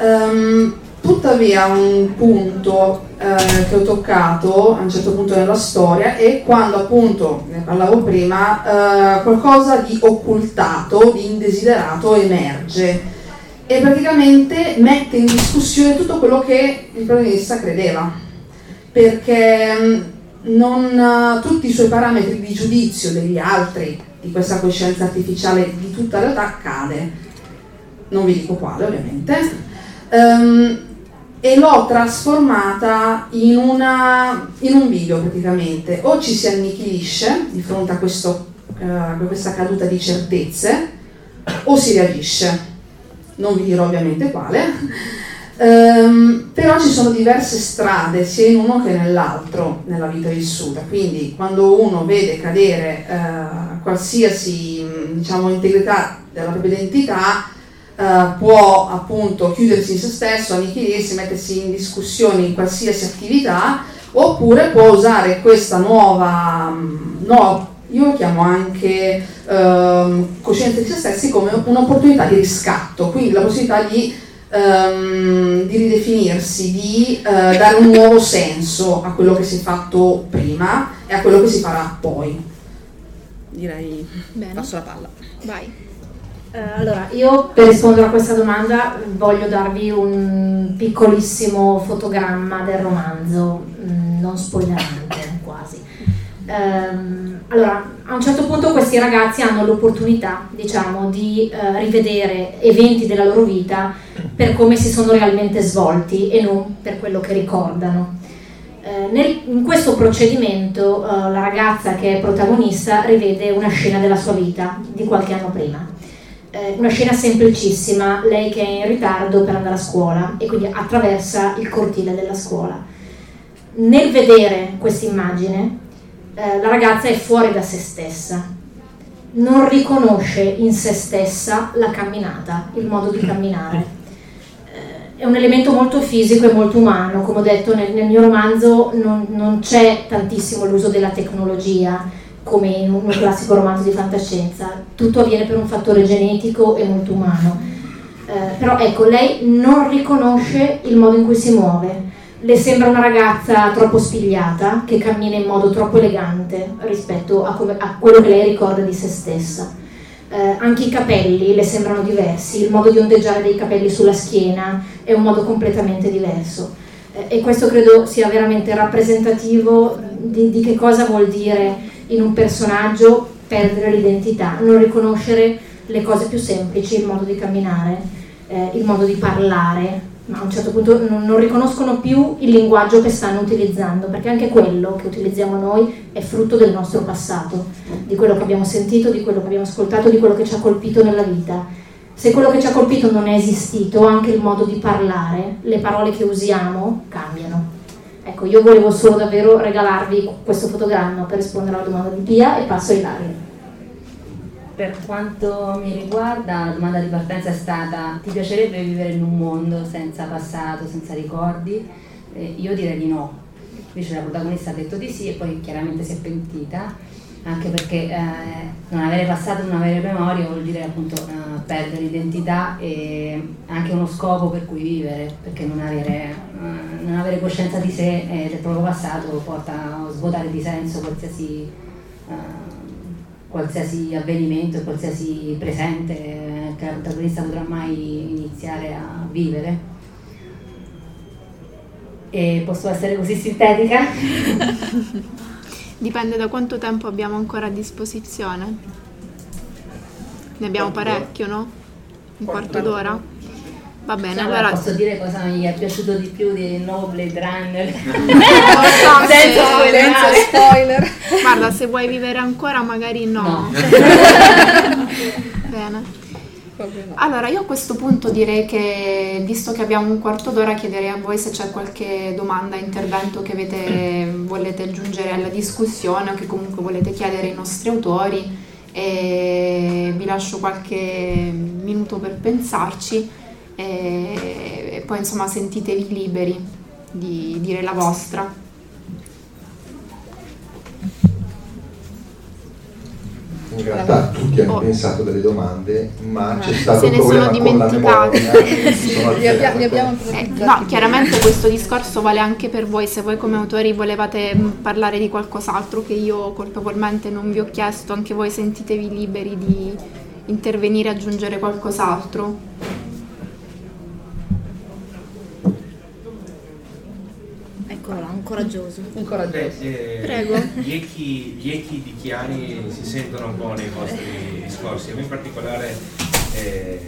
Speaker 3: Um, Tuttavia un punto eh, che ho toccato a un certo punto nella storia è quando appunto, ne parlavo prima, eh, qualcosa di occultato, di indesiderato emerge e praticamente mette in discussione tutto quello che il protagonista credeva, perché mm, non, tutti i suoi parametri di giudizio degli altri, di questa coscienza artificiale, di tutta realtà cade. Non vi dico quale ovviamente. Um, e l'ho trasformata in, una, in, un video praticamente. O ci si annichilisce di fronte a, questo, uh, a questa caduta di certezze, o si reagisce. Non vi dirò ovviamente quale, um, però ci sono diverse strade sia in uno che nell'altro nella vita vissuta. Quindi quando uno vede cadere uh, qualsiasi diciamo, integrità della propria identità, Uh, può appunto chiudersi in se stesso, annichilirsi, mettersi in discussione in qualsiasi attività, oppure può usare questa nuova, mm, no, io lo chiamo anche uh, coscienza di se stessi come un'opportunità di riscatto, quindi la possibilità di, um, di ridefinirsi, di uh, dare un nuovo senso a quello che si è fatto prima e a quello che si farà poi. Direi, Bene. passo la palla.
Speaker 1: Vai.
Speaker 4: Eh, allora, io per rispondere a questa domanda voglio darvi un piccolissimo fotogramma del romanzo, mm, non spoilerante quasi. Ehm, allora, a un certo punto questi ragazzi hanno l'opportunità, diciamo, di eh, rivedere eventi della loro vita per come si sono realmente svolti e non per quello che ricordano. Eh, nel, in questo procedimento la ragazza che è protagonista rivede una scena della sua vita di qualche anno prima. Eh, una scena semplicissima, lei che è in ritardo per andare a scuola e quindi attraversa il cortile della scuola. Nel vedere questa immagine eh, la ragazza è fuori da se stessa, non riconosce in se stessa la camminata, il modo di camminare. Eh, è un elemento molto fisico e molto umano, come ho detto nel, nel mio romanzo non, non, c'è tantissimo l'uso della tecnologia come in un classico romanzo di fantascienza, tutto avviene per un fattore genetico e molto umano. Eh, però ecco, lei non riconosce il modo in cui si muove, le sembra una ragazza troppo spigliata, che cammina in modo troppo elegante rispetto a, come, a quello che lei ricorda di se stessa. Eh, anche i capelli le sembrano diversi, il modo di ondeggiare dei capelli sulla schiena è un modo completamente diverso. Eh, e questo credo sia veramente rappresentativo di, di che cosa vuol dire in un personaggio perdere l'identità, non riconoscere le cose più semplici, il modo di camminare, eh, il modo di parlare, ma a un certo punto non, non, riconoscono più il linguaggio che stanno utilizzando, perché anche quello che utilizziamo noi è frutto del nostro passato, di quello che abbiamo sentito, di quello che abbiamo ascoltato, di quello che ci ha colpito nella vita. Se quello che ci ha colpito non è esistito, anche il modo di parlare, le parole che usiamo cambiano. Ecco, io volevo solo davvero regalarvi questo fotogramma per rispondere alla domanda di Pia e passo ai Ilaria.
Speaker 5: Per quanto mi riguarda, la domanda di partenza è stata: ti piacerebbe vivere in un mondo senza passato, senza ricordi? Eh, io direi di no. Invece la protagonista ha detto di sì e poi chiaramente si è pentita, anche perché eh, non avere passato, non avere memoria vuol dire appunto eh, perdere l'identità e anche uno scopo per cui vivere, perché non avere, eh, non avere coscienza di sé e del proprio passato porta a svuotare di senso qualsiasi eh, qualsiasi avvenimento, qualsiasi presente che la protagonista potrà mai iniziare a vivere. E posso essere così sintetica?
Speaker 1: Dipende da quanto tempo abbiamo ancora a disposizione. Ne abbiamo parecchio, no? Un quarto d'ora? Va bene, allora...
Speaker 5: Posso dire cosa mi è piaciuto di più di No Blade Runner?
Speaker 1: so senza, spoiler. senza spoiler. Guarda, se vuoi vivere ancora magari no. no. bene. Allora, io a questo punto direi che, visto che abbiamo un quarto d'ora, chiederei a voi se c'è qualche domanda, intervento che avete, volete aggiungere alla discussione o che comunque volete chiedere ai nostri autori. E vi lascio qualche minuto per pensarci e, e poi insomma sentitevi liberi di dire la vostra.
Speaker 2: In realtà tutti hanno oh. pensato delle domande, ma ah. c'è stato un problema con la memoria.
Speaker 1: abbiamo eh, no, chiaramente questo discorso vale anche per voi, se voi come autori volevate mm, parlare di qualcos'altro che io colpevolmente non vi ho chiesto, anche voi sentitevi liberi di intervenire e aggiungere qualcos'altro.
Speaker 4: Coraggioso.
Speaker 6: Un coraggioso. Beh, eh, Prego. Gli echi, gli echi, di Chiari si sentono un po' nei vostri discorsi. A me in particolare eh,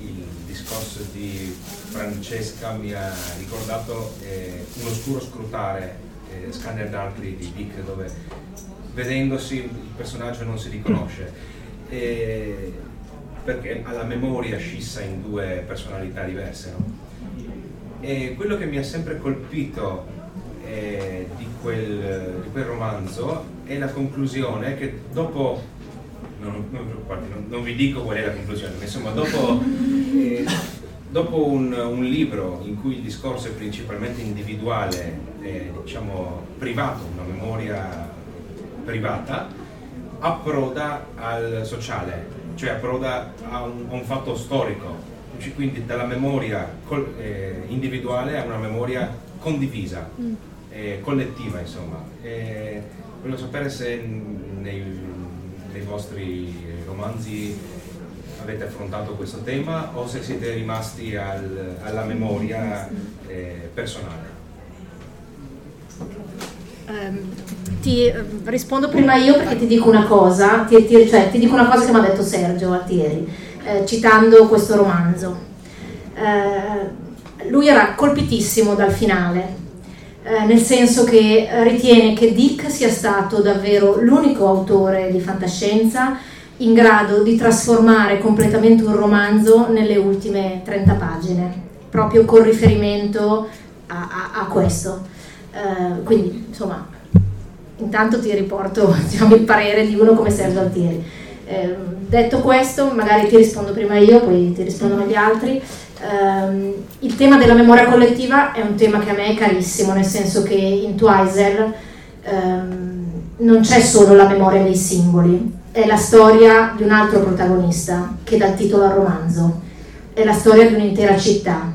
Speaker 6: il discorso di Francesca mi ha ricordato eh, un oscuro scrutare, eh, Scanner Darkly di Dick, dove vedendosi il personaggio non si riconosce. perché ha la memoria scissa in due personalità diverse. No? E quello che mi ha sempre colpito eh, di, quel, di, quel, romanzo è la conclusione che dopo, non, non, non, vi dico qual è la conclusione, ma insomma dopo, eh, dopo un, un, libro in cui il discorso è principalmente individuale, eh, diciamo privato, una memoria privata, approda al sociale, cioè approda a un, a un fatto storico, quindi dalla memoria eh, individuale a una memoria condivisa. Mm eh, collettiva, insomma. E volevo sapere se nei, nei vostri romanzi avete affrontato questo tema o se siete rimasti al, alla memoria eh, personale.
Speaker 4: ehm, ti eh, rispondo prima io perché ti dico una cosa, ti, ti, cioè, ti dico una cosa che mi ha detto Sergio Altieri, eh, citando questo romanzo. Eh, lui era colpitissimo dal finale, eh, nel senso che ritiene che Dick sia stato davvero l'unico autore di fantascienza in grado di trasformare completamente un romanzo nelle ultime 30 pagine, proprio con riferimento a, a, a questo. Uh, quindi, insomma, intanto ti riporto diciamo, il parere di uno come Sergio Altieri. Eh, detto questo, magari ti rispondo prima io, poi ti rispondono gli altri. Eh, il tema della memoria collettiva è un tema che a me è carissimo, nel senso che in Twizel ehm, non c'è solo la memoria dei singoli, è la storia di un altro protagonista che dà il titolo al romanzo, è la storia di un'intera città,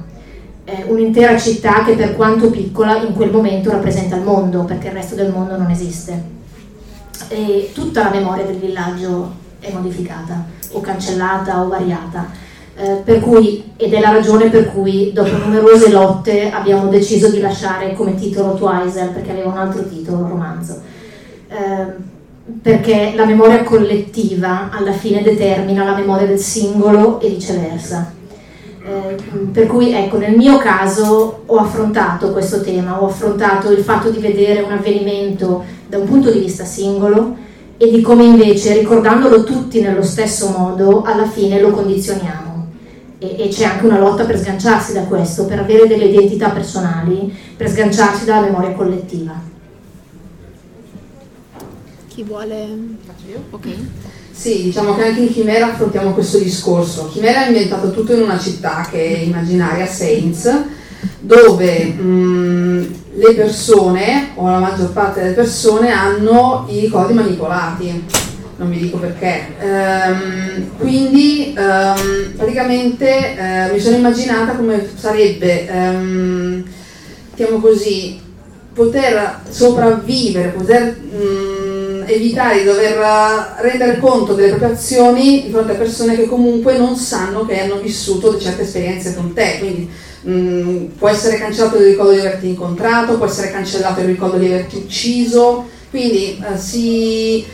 Speaker 4: è un'intera città che per quanto piccola in quel momento rappresenta il mondo, perché il resto del mondo non esiste. E tutta la memoria del villaggio è modificata, o cancellata o variata. Eh, cui, ed è la ragione per cui dopo numerose lotte abbiamo deciso di lasciare come titolo Twizel, perché aveva un altro titolo, romanzo. Eh, perché la memoria collettiva alla fine determina la memoria del singolo e viceversa. Eh, per cui ecco, nel mio caso ho affrontato questo tema, ho affrontato il fatto di vedere un avvenimento da un punto di vista singolo e di come invece, ricordandolo tutti nello stesso modo, alla fine lo condizioniamo. E, e c'è anche una lotta per sganciarsi da questo, per avere delle identità personali, per sganciarsi dalla memoria collettiva.
Speaker 1: Chi vuole?
Speaker 3: Faccio io? Ok. Sì, diciamo che anche in Chimera affrontiamo questo discorso. Chimera è ambientato tutto in una città che è immaginaria, Saints, dove mh, le persone, o la maggior parte delle persone, hanno i ricordi manipolati. Non vi dico perché. Ehm, quindi ehm, praticamente eh, mi sono immaginata come sarebbe, ehm, diciamo così, poter sopravvivere, poter mm, evitare di dover rendere conto delle proprie azioni di fronte a persone che comunque non sanno che hanno vissuto certe esperienze con te. Quindi mh, mm, può essere cancellato il ricordo di averti incontrato, può essere cancellato il ricordo di averti ucciso. Quindi eh, si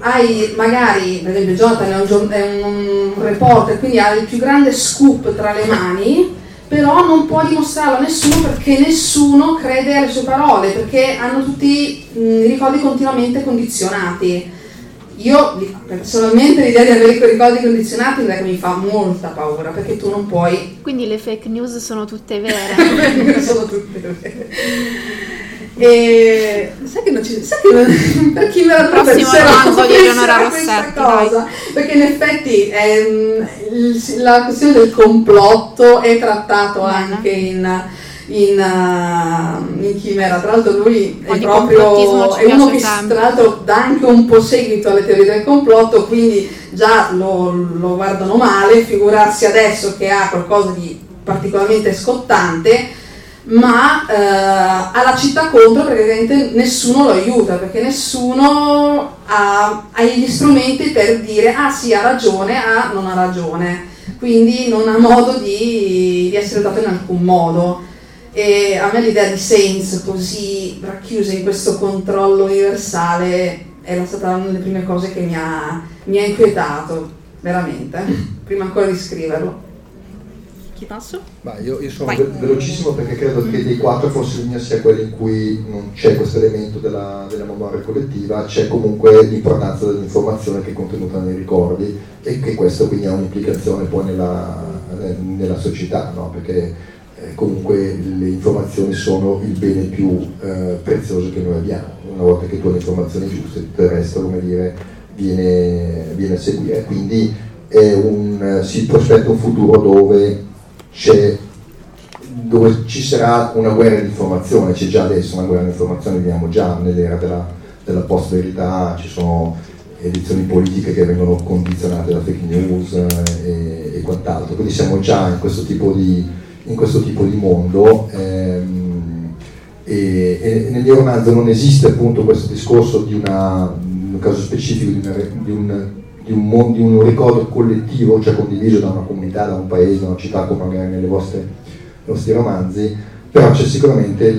Speaker 3: hai magari, per esempio Jonathan è un, reporter, quindi ha il più grande scoop tra le mani però non può dimostrarlo a nessuno perché nessuno crede alle sue parole, perché hanno tutti i ricordi continuamente condizionati. Io personalmente l'idea di avere quei ricordi condizionati è che mi fa molta paura perché tu non puoi.
Speaker 1: Quindi le fake news sono tutte vere.
Speaker 3: sono tutte vere. E sai che non ci sai che non, per chi me la
Speaker 1: prossimo romanzo di Eleonora Rossetti cosa,
Speaker 3: perché in effetti ehm, la questione del complotto è trattato Bene. anche in in, uh, in Chimera. Tra l'altro lui è proprio è uno che sempre. tra l'altro dà anche un po' seguito alle teorie del complotto, quindi già lo, lo guardano male, figurarsi adesso che ha qualcosa di particolarmente scottante ma eh, ha la città contro perché nessuno lo aiuta, perché nessuno ha, ha, gli strumenti per dire ah sì ha ragione, ah non ha ragione, quindi non ha modo di, di essere dato in alcun modo. E a me l'idea di Saints così racchiusa in questo controllo universale è stata una delle prime cose che mi ha, mi ha inquietato, veramente, prima ancora di scriverlo.
Speaker 1: Chi passo?
Speaker 2: Ma io, io sono ve- velocissimo perché credo che dei quattro forse mio sia quello in cui non c'è questo elemento della, della memoria collettiva, c'è comunque l'importanza dell'informazione che è contenuta nei ricordi e che questo quindi ha un'implicazione poi nella, nella società, no? perché eh, comunque le informazioni sono il bene più eh, prezioso che noi abbiamo. Una volta che tu hai le informazioni giuste, tutto il resto, come dire, viene, viene a seguire. Quindi un, si prospetta un futuro dove dove ci sarà una guerra di informazione, c'è già adesso una guerra di informazione, viviamo già nell'era della, della post-verità, ci sono edizioni politiche che vengono condizionate da fake news eh, e, e, quant'altro, quindi siamo già in questo tipo di, questo tipo di mondo ehm, e, e, nel mio romanzo non esiste appunto questo discorso di una, in un caso specifico di, una, di un di un, di un, ricordo collettivo, cioè condiviso da una comunità, da un paese, da una città, come magari nei vostri romanzi, però c'è sicuramente il,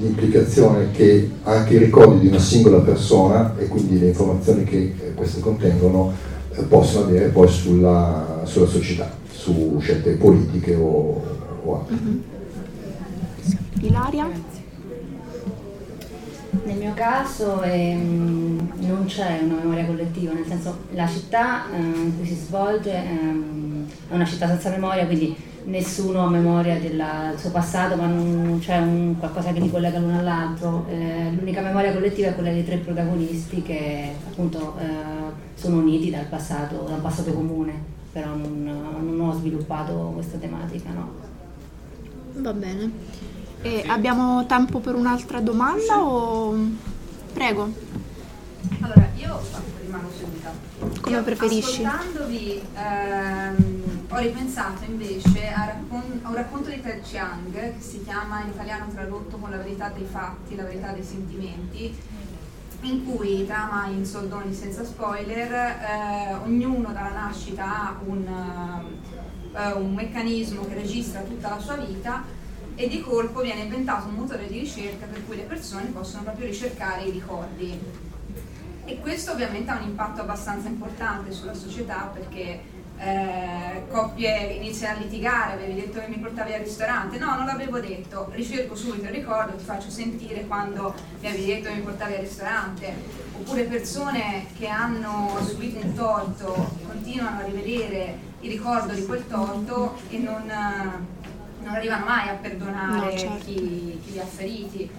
Speaker 2: l'implicazione che anche i ricordi di una singola persona e quindi le informazioni che eh, queste contengono eh, possono avere poi sulla, sulla, società, su scelte politiche o, o altre. Mm-hmm.
Speaker 1: Ilaria?
Speaker 5: Nel mio caso ehm, non c'è una memoria collettiva, nel senso la città eh, in cui si svolge ehm, è una città senza memoria, quindi nessuno ha memoria del suo passato, ma non c'è un, qualcosa che li collega l'uno all'altro. Eh, l'unica memoria collettiva è quella dei tre protagonisti che appunto eh, sono uniti dal passato, da passato comune, però non, non ho sviluppato questa tematica. No.
Speaker 1: Va bene. E abbiamo tempo per un'altra domanda o... Prego.
Speaker 7: Allora, io rimango seduta.
Speaker 1: Come io, preferisci?
Speaker 7: Ascoltandovi ehm, ho ripensato invece a, raccon- a, un racconto di Ted Chiang che si chiama in italiano tradotto con la verità dei fatti, la verità dei sentimenti, in cui trama in soldoni senza spoiler, eh, ognuno dalla nascita ha un, uh, un meccanismo che registra tutta la sua vita e di colpo viene inventato un motore di ricerca per cui le persone possono proprio ricercare i ricordi. E questo ovviamente ha un impatto abbastanza importante sulla società perché eh, coppie iniziano a litigare, avevi detto che mi portavi al ristorante, no non l'avevo detto, ricerco subito il ricordo, ti faccio sentire quando mi avevi detto che mi portavi al ristorante, oppure persone che hanno subito un torto continuano a rivedere il ricordo di quel torto e non non arrivano mai a perdonare no, certo. chi, chi li ha feriti.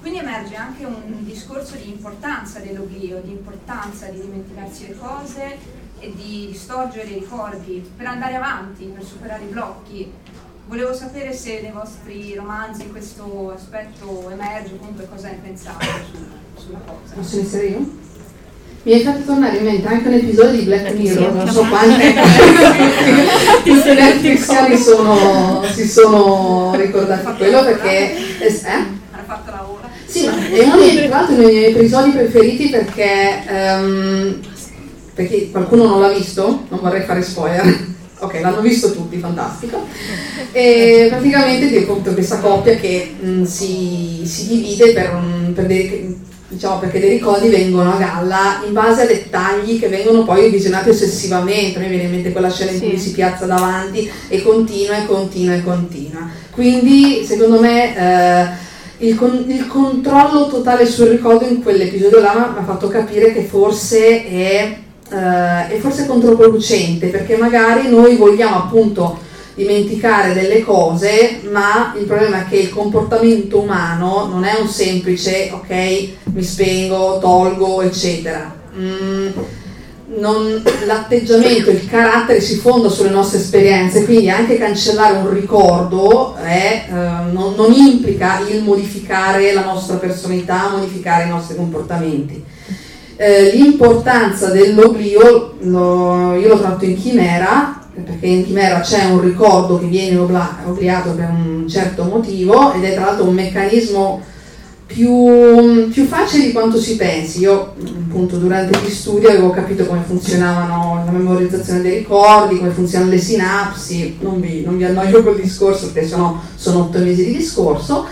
Speaker 7: Quindi emerge anche un discorso di importanza dell'oblio, di importanza di dimenticarsi le cose e di distorgere i ricordi per andare avanti, per superare i blocchi. Volevo sapere se nei vostri romanzi questo aspetto emerge, comunque cosa ne pensate su, sulla cosa.
Speaker 3: Posso io? Mi hai fatto tornare in mente anche un episodio di Black Mirror, non so quante tutte le cristiani sono, si sono ricordati quello perché
Speaker 7: eh? ha fatto la ora.
Speaker 3: Sì, è uno dei, tra dei miei episodi preferiti perché, um, perché qualcuno non l'ha visto, non vorrei fare spoiler. Ok, l'hanno visto tutti, fantastico. E praticamente ti racconto questa coppia che mh, si, si, divide per, un, per dei, diciamo perché dei ricordi vengono a galla in base a dettagli che vengono poi visionati ossessivamente, mi viene in mente quella scena sì. in cui si piazza davanti e continua e continua e continua. Quindi secondo me eh, il, con- il, controllo totale sul ricordo in quell'episodio là mi ha fatto capire che forse è, eh, è forse controproducente perché magari noi vogliamo appunto dimenticare delle cose, ma il problema è che il comportamento umano non è un semplice ok, mi spengo, tolgo, eccetera. Mm, non, l'atteggiamento, il carattere si fonda sulle nostre esperienze, quindi anche cancellare un ricordo è, eh, non, non, implica il modificare la nostra personalità, modificare i nostri comportamenti. Eh, l'importanza dell'oblio, lo, io l'ho tratto in chimera, perché in chimera c'è un ricordo che viene obliato per un certo motivo ed è tra l'altro un meccanismo più, più, facile di quanto si pensi. Io appunto durante gli studi avevo capito come funzionavano la memorizzazione dei ricordi, come funzionano le sinapsi, non vi, non vi annoio col discorso perché sennò sono otto mesi di discorso.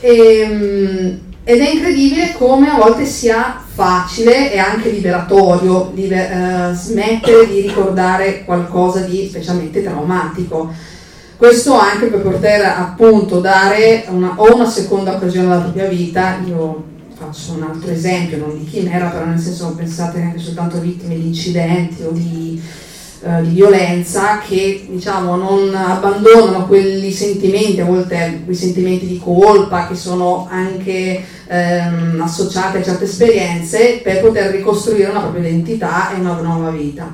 Speaker 3: E, ehm, ed è incredibile come a volte sia facile e anche liberatorio liber, eh, smettere di ricordare qualcosa di specialmente traumatico. Questo anche per poter appunto dare una, o una seconda occasione alla propria vita. Io faccio un altro esempio, non di chimera, però nel senso pensate anche soltanto vittime di incidenti o di eh, di violenza che diciamo, non abbandonano quei sentimenti, a volte quei sentimenti di colpa che sono anche ehm, associati a certe esperienze per poter ricostruire una propria identità e una nuova vita.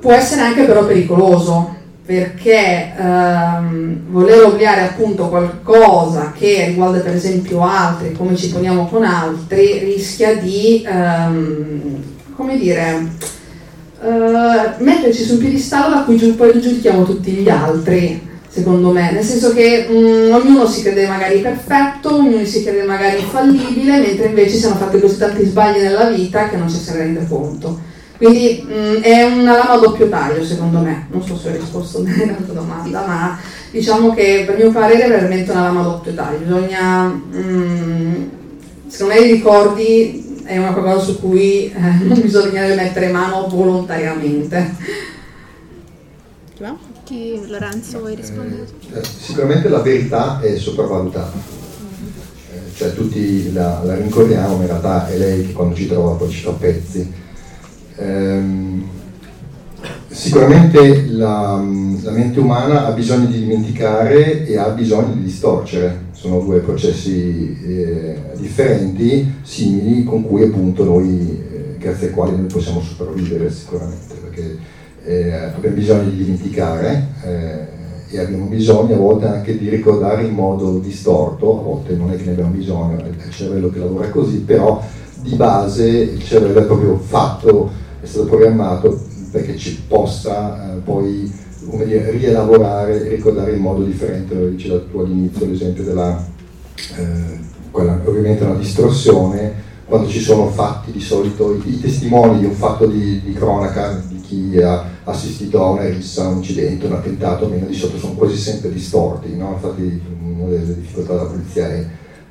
Speaker 3: Può essere anche però pericoloso perché ehm, voler obliare appunto qualcosa che riguarda per esempio altri, come ci poniamo con altri, rischia di, ehm, come dire, uh, metterci su un piedistallo da cui poi giudichiamo tutti gli altri, secondo me, nel senso che um, ognuno si crede magari perfetto, ognuno si crede magari infallibile, mentre invece si sono fatti così tanti sbagli nella vita che non ci si rende conto. Quindi mh, mm, è una lama a doppio taglio secondo me, non so se ho risposto bene alla tua domanda, ma diciamo che per mio parere è veramente una lama a doppio taglio, bisogna, mh, mm, secondo me i ricordi è una cosa su cui eh, non bisogna mettere mano volontariamente.
Speaker 1: Chi, Lorenzo, vuoi rispondere?
Speaker 2: Eh, sicuramente la verità è sopravvalutata, eh, cioè tutti la, la rincorriamo, ma in realtà è lei che quando ci trova poi ci fa pezzi Ehm, sicuramente la, la, mente umana ha bisogno di dimenticare e ha bisogno di distorcere, sono due processi eh, differenti, simili, con cui appunto noi, eh, grazie ai quali noi possiamo sopravvivere sicuramente, perché eh, abbiamo bisogno di dimenticare eh, e abbiamo bisogno a volte anche di ricordare in modo distorto, a volte non è che ne abbiamo bisogno, è il cervello che lavora così, però di base il cervello è proprio fatto è stato programmato perché ci possa eh, poi dire, rielaborare e ricordare in modo differente, lo dicevo tu all'inizio l'esempio della, eh, quella, ovviamente una distorsione, quando ci sono fatti di solito, i, i testimoni di un fatto di, di, cronaca, di chi ha assistito a una rissa, un incidente, un attentato, meno di solito sono quasi sempre distorti, no? infatti una delle difficoltà della polizia è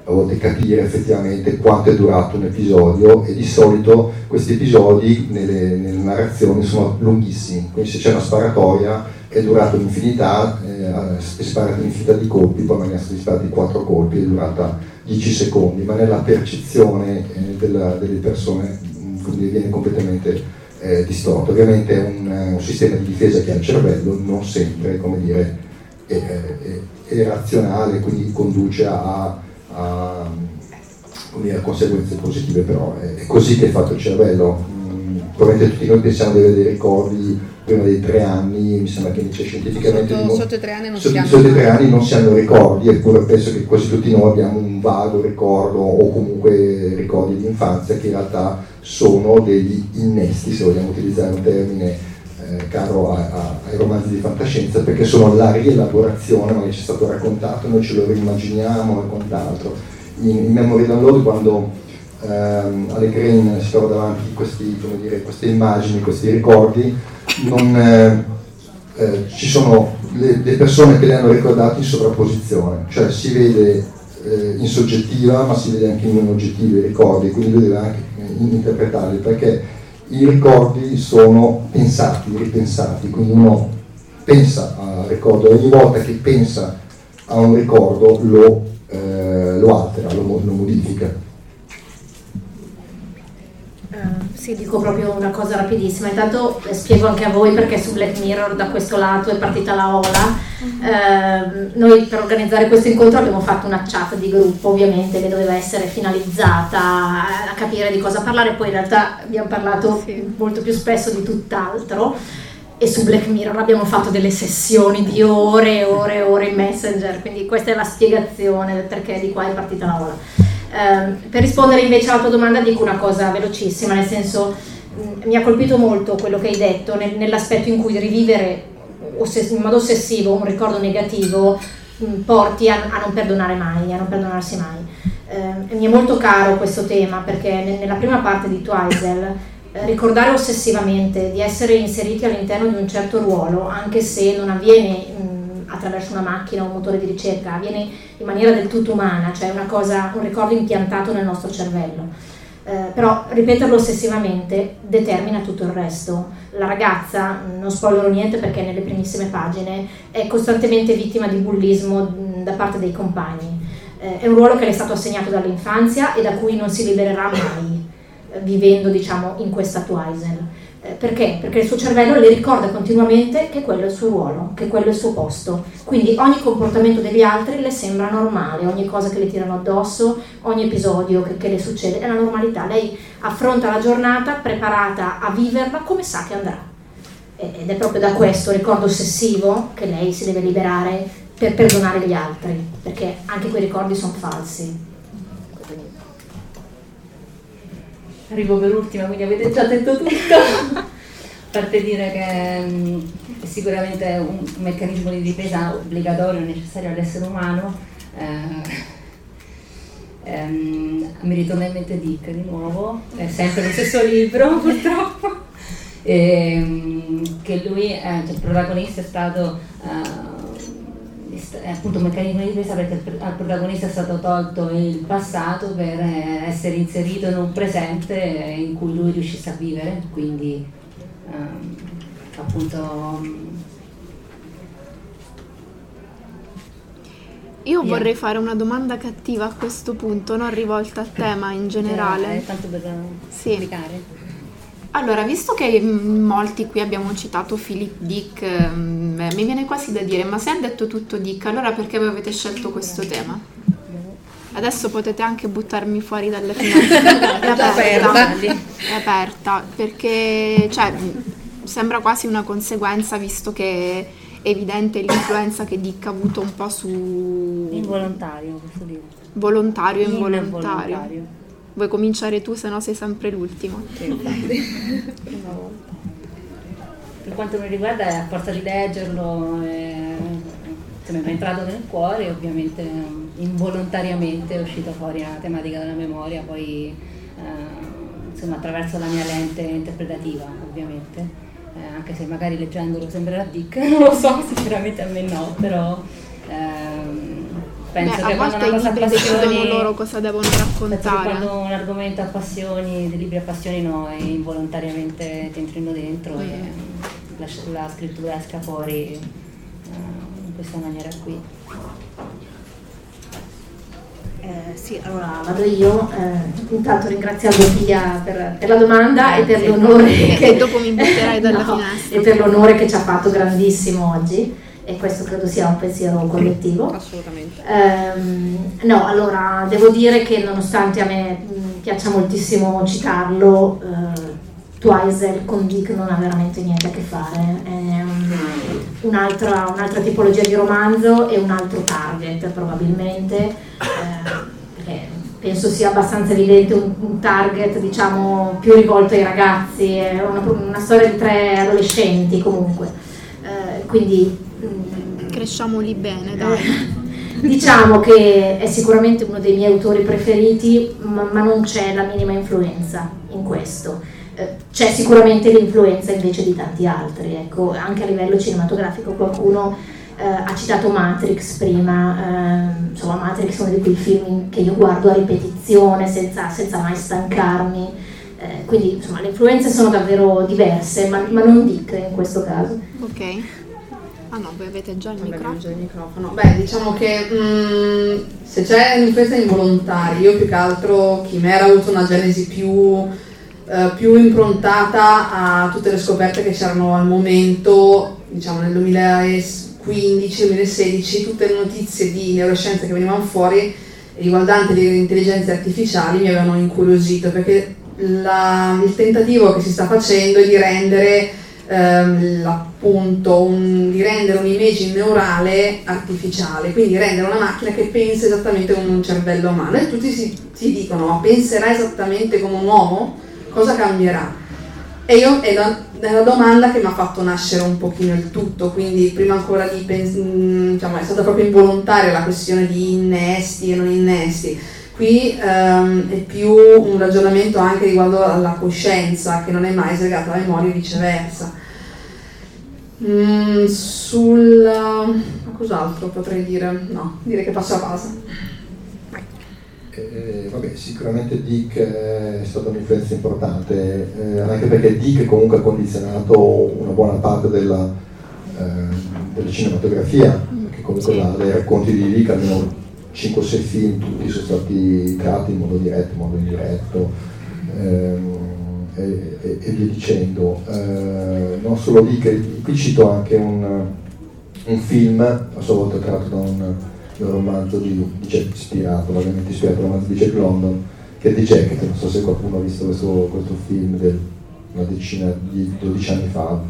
Speaker 2: a volte capire effettivamente quanto è durato un episodio e di solito questi episodi nelle, nelle narrazioni sono lunghissimi, quindi se c'è una sparatoria è durata un'infinità, eh, è sparata un'infinità di colpi, poi magari sono sparati quattro colpi, è durata 10 secondi, ma nella percezione eh, della, delle persone quindi viene completamente eh, distorto. Ovviamente è un, un, sistema di difesa che ha il cervello non sempre, come dire, è, è, è razionale, quindi conduce a a, a conseguenze positive, però è, è, così che è fatto il cervello. Mm, probabilmente tutti noi pensiamo di avere dei ricordi prima dei tre anni, mi sembra che invece scientificamente
Speaker 3: sotto, di, sotto, tre anni non
Speaker 2: sotto, sotto tre anni non si hanno ricordi, eppure penso che quasi tutti noi abbiamo un vago ricordo o comunque ricordi di infanzia che in realtà sono degli innesti, se vogliamo utilizzare un termine eh, caro a, a, ai romanzi di fantascienza perché sono la rielaborazione, magari ci è stato raccontato, noi ce lo rimmaginiamo e quant'altro. In, in Memory Download quando ehm, alle Green si trova davanti questi, dire, queste immagini, questi ricordi, non, eh, eh, ci sono le, le, persone che le hanno ricordate in sovrapposizione, cioè si vede eh, in soggettiva ma si vede anche in non oggettivi i ricordi, quindi lui deve anche interpretarli perché i ricordi sono pensati, ripensati, quindi uno pensa al ricordo, ogni volta che pensa a un ricordo lo, eh, lo altera, lo, lo modifica.
Speaker 4: Uh, sì, dico proprio una cosa rapidissima. Intanto eh, spiego anche a voi perché su Black Mirror da questo lato è partita la ola. Uh, noi per organizzare questo incontro abbiamo fatto una chat di gruppo, ovviamente, che doveva essere finalizzata a capire di cosa parlare, poi in realtà abbiamo parlato sì. molto più spesso di tutt'altro. E su Black Mirror abbiamo fatto delle sessioni di ore e ore e ore in Messenger, quindi questa è la spiegazione del perché di qua è partita la ola. Eh, per rispondere invece alla tua domanda dico una cosa velocissima, nel senso mh, mi ha colpito molto quello che hai detto nel, nell'aspetto in cui rivivere in modo ossessivo un ricordo negativo mh, porti a, a, non perdonare mai, a non perdonarsi mai. Eh, mi è molto caro questo tema perché nella prima parte di Twizel eh, ricordare ossessivamente di essere inseriti all'interno di un certo ruolo, anche se non avviene mh, attraverso una macchina o un motore di ricerca, avviene in maniera del tutto umana, cioè cosa, un ricordo impiantato nel nostro cervello. Eh, però ripeterlo ossessivamente determina tutto il resto. La ragazza, non spoilerò niente perché nelle primissime pagine, è costantemente vittima di bullismo da parte dei compagni. Eh, è un ruolo che le è stato assegnato dall'infanzia e da cui non si libererà mai, eh, vivendo diciamo in questa Twizel. Eh, perché? Perché il suo cervello le ricorda continuamente che quello è il suo ruolo, che quello è il suo posto. Quindi ogni comportamento degli altri le sembra normale, ogni cosa che le tirano addosso, ogni episodio che, che le succede è la normalità. Lei affronta la giornata preparata a viverla come sa che andrà. Ed è proprio da questo ricordo ossessivo che lei si deve liberare per perdonare gli altri, perché anche quei ricordi sono falsi.
Speaker 5: Arrivo per ultima, quindi avete già detto tutto. A parte dire che è sicuramente un, meccanismo di difesa obbligatorio necessario all'essere umano. Eh, ehm, mi ritorna in mente Dick di nuovo, è sempre lo stesso libro purtroppo. e, mm, che lui, eh, cioè il protagonista è stato eh, appunto un meccanismo di difesa perché al protagonista è stato tolto il passato per eh, essere inserito in un presente in cui lui riuscisse a vivere, quindi ehm, appunto
Speaker 1: Io yeah. vorrei fare una domanda cattiva a questo punto, non rivolta a te, ma in generale.
Speaker 5: Eh, tanto per sì.
Speaker 1: Allora, visto che molti qui abbiamo citato Philip Dick, mm, mi viene quasi da dire, ma se ha detto tutto Dick, allora perché voi avete scelto questo tema? Adesso potete anche buttarmi fuori dalle finestre. È aperta. È aperta, perché cioè, sembra quasi una conseguenza, visto che evidente l'influenza che Dick ha avuto un po' su...
Speaker 5: Involontario, posso dire.
Speaker 1: Volontario e involontario. involontario. Vuoi cominciare tu, se no sei sempre l'ultimo.
Speaker 5: Per quanto mi riguarda, a forza di leggerlo, eh, mi è entrato nel cuore, ovviamente involontariamente è uscita fuori la tematica della memoria, poi eh, insomma, attraverso la mia lente interpretativa, ovviamente eh, anche se magari leggendolo sembrerà dick, non lo so, sinceramente a me no, però ehm, penso Beh, che quando una cosa appassioni
Speaker 1: loro cosa devono raccontare.
Speaker 5: quando un argomento appassioni, dei libri appassionino e involontariamente ti entrino dentro mm. e la, la, scrittura esca fuori eh, in questa maniera qui.
Speaker 4: Eh, sì, allora vado io. Eh, intanto ringraziando Figlia per, per, la domanda e per l'onore che,
Speaker 1: dopo mi butterai dalla no,
Speaker 4: finestra. E per l'onore che ci ha fatto grandissimo oggi e questo credo sia un pensiero collettivo.
Speaker 1: Assolutamente.
Speaker 4: Eh, no, allora devo dire che nonostante a me piaccia moltissimo citarlo, eh, Twizel con Dick non ha veramente niente a che fare. È un'altra, un'altra tipologia di romanzo e un altro target probabilmente. Eh, penso sia abbastanza evidente un, un, target diciamo più rivolto ai ragazzi, è una, una storia di tre adolescenti comunque. Eh, quindi
Speaker 1: mm, cresciamoli bene, dai.
Speaker 4: diciamo che è sicuramente uno dei miei autori preferiti, ma, ma non c'è la minima influenza in questo eh, c'è sicuramente l'influenza invece di tanti altri, ecco, anche a livello cinematografico qualcuno eh, ha citato Matrix prima, eh, insomma Matrix è uno di quei film che io guardo a ripetizione senza, senza mai stancarmi, eh, quindi insomma le influenze sono davvero diverse, ma, ma non Dick in questo caso.
Speaker 1: Ok. Ah no, voi avete già il microfono.
Speaker 3: Già il microfono. Beh, diciamo che mh, mm, se c'è un'influenza involontaria, io più che altro Chimera ha avuto una genesi più eh, più improntata a tutte le scoperte che c'erano al momento, diciamo nel 2015-2016, tutte le notizie di neuroscienze che venivano fuori riguardanti le intelligenze artificiali mi avevano incuriosito perché la, il tentativo che si sta facendo è di rendere ehm, un, di rendere un'immagine neurale artificiale, quindi rendere una macchina che pensa esattamente come un cervello umano e tutti si, si dicono ma penserà esattamente come un uomo? cosa cambierà? E io è la, è la domanda che mi ha fatto nascere un pochino il tutto, quindi prima ancora di pens- mm, diciamo, è stata proprio involontaria la questione di innesti e non innesti. Qui um, è più un ragionamento anche riguardo alla coscienza, che non è mai slegata alla memoria e viceversa. Mm, sul... cos'altro potrei dire? No, direi che passo a casa.
Speaker 2: Eh, vabbè, sicuramente Dick è stata un'influenza importante, eh, anche perché Dick comunque ha condizionato una buona parte della, eh, della cinematografia, perché comunque sì. la, dai racconti di Dick almeno 5 6 film, tutti sono stati creati in modo diretto, in modo indiretto ehm, e, e, e, via dicendo. Eh, non solo Dick, qui cito anche un, un film, a sua volta tratto da un un romanzo di, di Jack ispirato, vagamente ispirato al romanzo di Jack London, che è di Jack, non so se qualcuno ha visto questo, questo film del, una decina di 12 anni fa,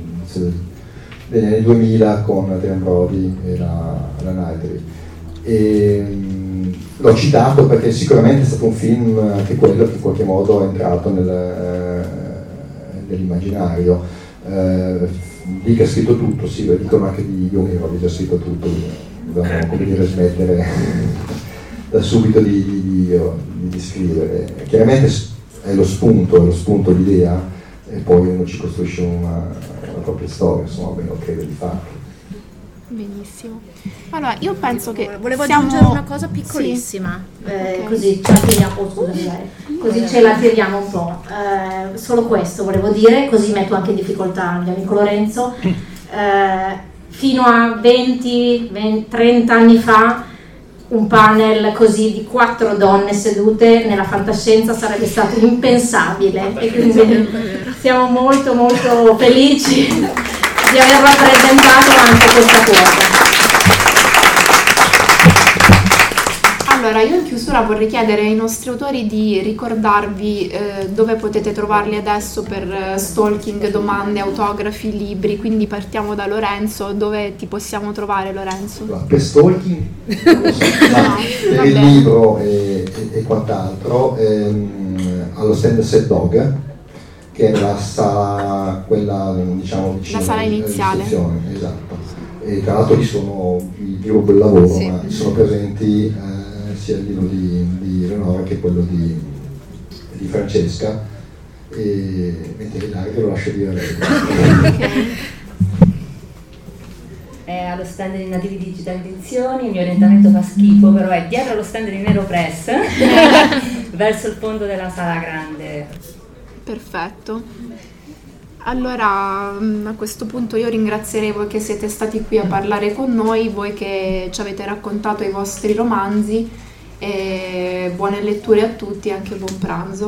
Speaker 2: degli anni 2000 con Adrian Brody e la, la Knightley. E, mh, l'ho citato perché sicuramente è stato un film anche quello che in qualche modo è entrato nel, eh, nell'immaginario. Eh, Dick ha scritto tutto, sì, dicono anche di Yomiro, ha scritto tutto dobbiamo come dire, smettere da subito di, di, di, di, scrivere. Chiaramente è lo spunto, è lo spunto l'idea, e poi uno ci costruisce una, una propria storia, insomma, meno crede di farlo.
Speaker 1: Benissimo. Allora, io penso che
Speaker 4: volevo
Speaker 1: siamo...
Speaker 4: aggiungere una cosa piccolissima, sì. eh, okay. così ce la tiriamo, oh, così ce la tiriamo un po'. Eh, solo questo volevo dire, così metto anche in difficoltà il mio amico Lorenzo. Eh, fino a 20, 20 30 anni fa un panel così di quattro donne sedute nella fantascienza sarebbe stato impensabile e quindi siamo molto molto felici di aver rappresentato anche questa cosa.
Speaker 1: Allora, io in chiusura vorrei chiedere ai nostri autori di ricordarvi eh, dove potete trovarli adesso per eh, stalking, domande, autografi, libri, quindi partiamo da Lorenzo, dove ti possiamo trovare Lorenzo?
Speaker 2: Per stalking, no, per il libro e, e, e quant'altro, ehm, allo stand Set Dog, che è nella sala, quella diciamo vicino
Speaker 1: La sala iniziale.
Speaker 2: Esatto. E tra l'altro ci sono il gruppo del lavoro, sì. ma sono presenti eh, sia il libro di, di Renora che quello di, di Francesca, e, mentre Ilaria lo lascio dire a lei.
Speaker 5: È allo stand di Nativi Digital Edizioni, il mio orientamento fa schifo, però è dietro allo stand di Nero Press, verso il fondo della sala grande.
Speaker 1: Perfetto. Allora mm, a questo punto io ringrazierei voi che siete stati qui a parlare con noi, voi che ci avete raccontato i vostri romanzi e buone letture a tutti e anche buon pranzo.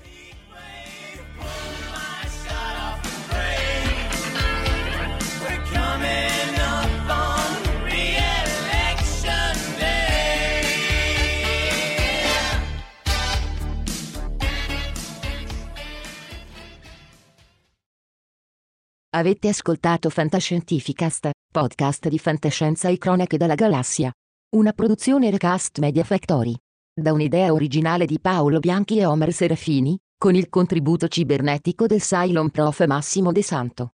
Speaker 8: Avete ascoltato Fantascientificast, podcast di fantascienza e cronache dalla galassia. Una produzione Recast Media Factory. Da un'idea originale di Paolo Bianchi e Omer Serafini, con il contributo cibernetico del Cylon Prof Massimo De Santo.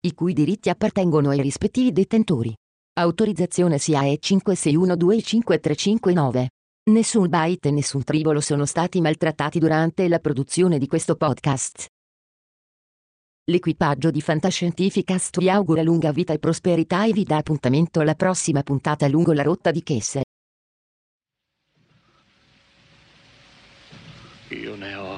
Speaker 8: i cui diritti appartengono ai rispettivi detentori. Autorizzazione SIAE 56125359. Nessun byte e nessun tribolo sono stati maltrattati durante la produzione di questo podcast. L'equipaggio di Fantascientificast vi augura lunga vita e prosperità e vi dà appuntamento alla prossima puntata lungo la rotta di Kessel.
Speaker 9: Io ne ho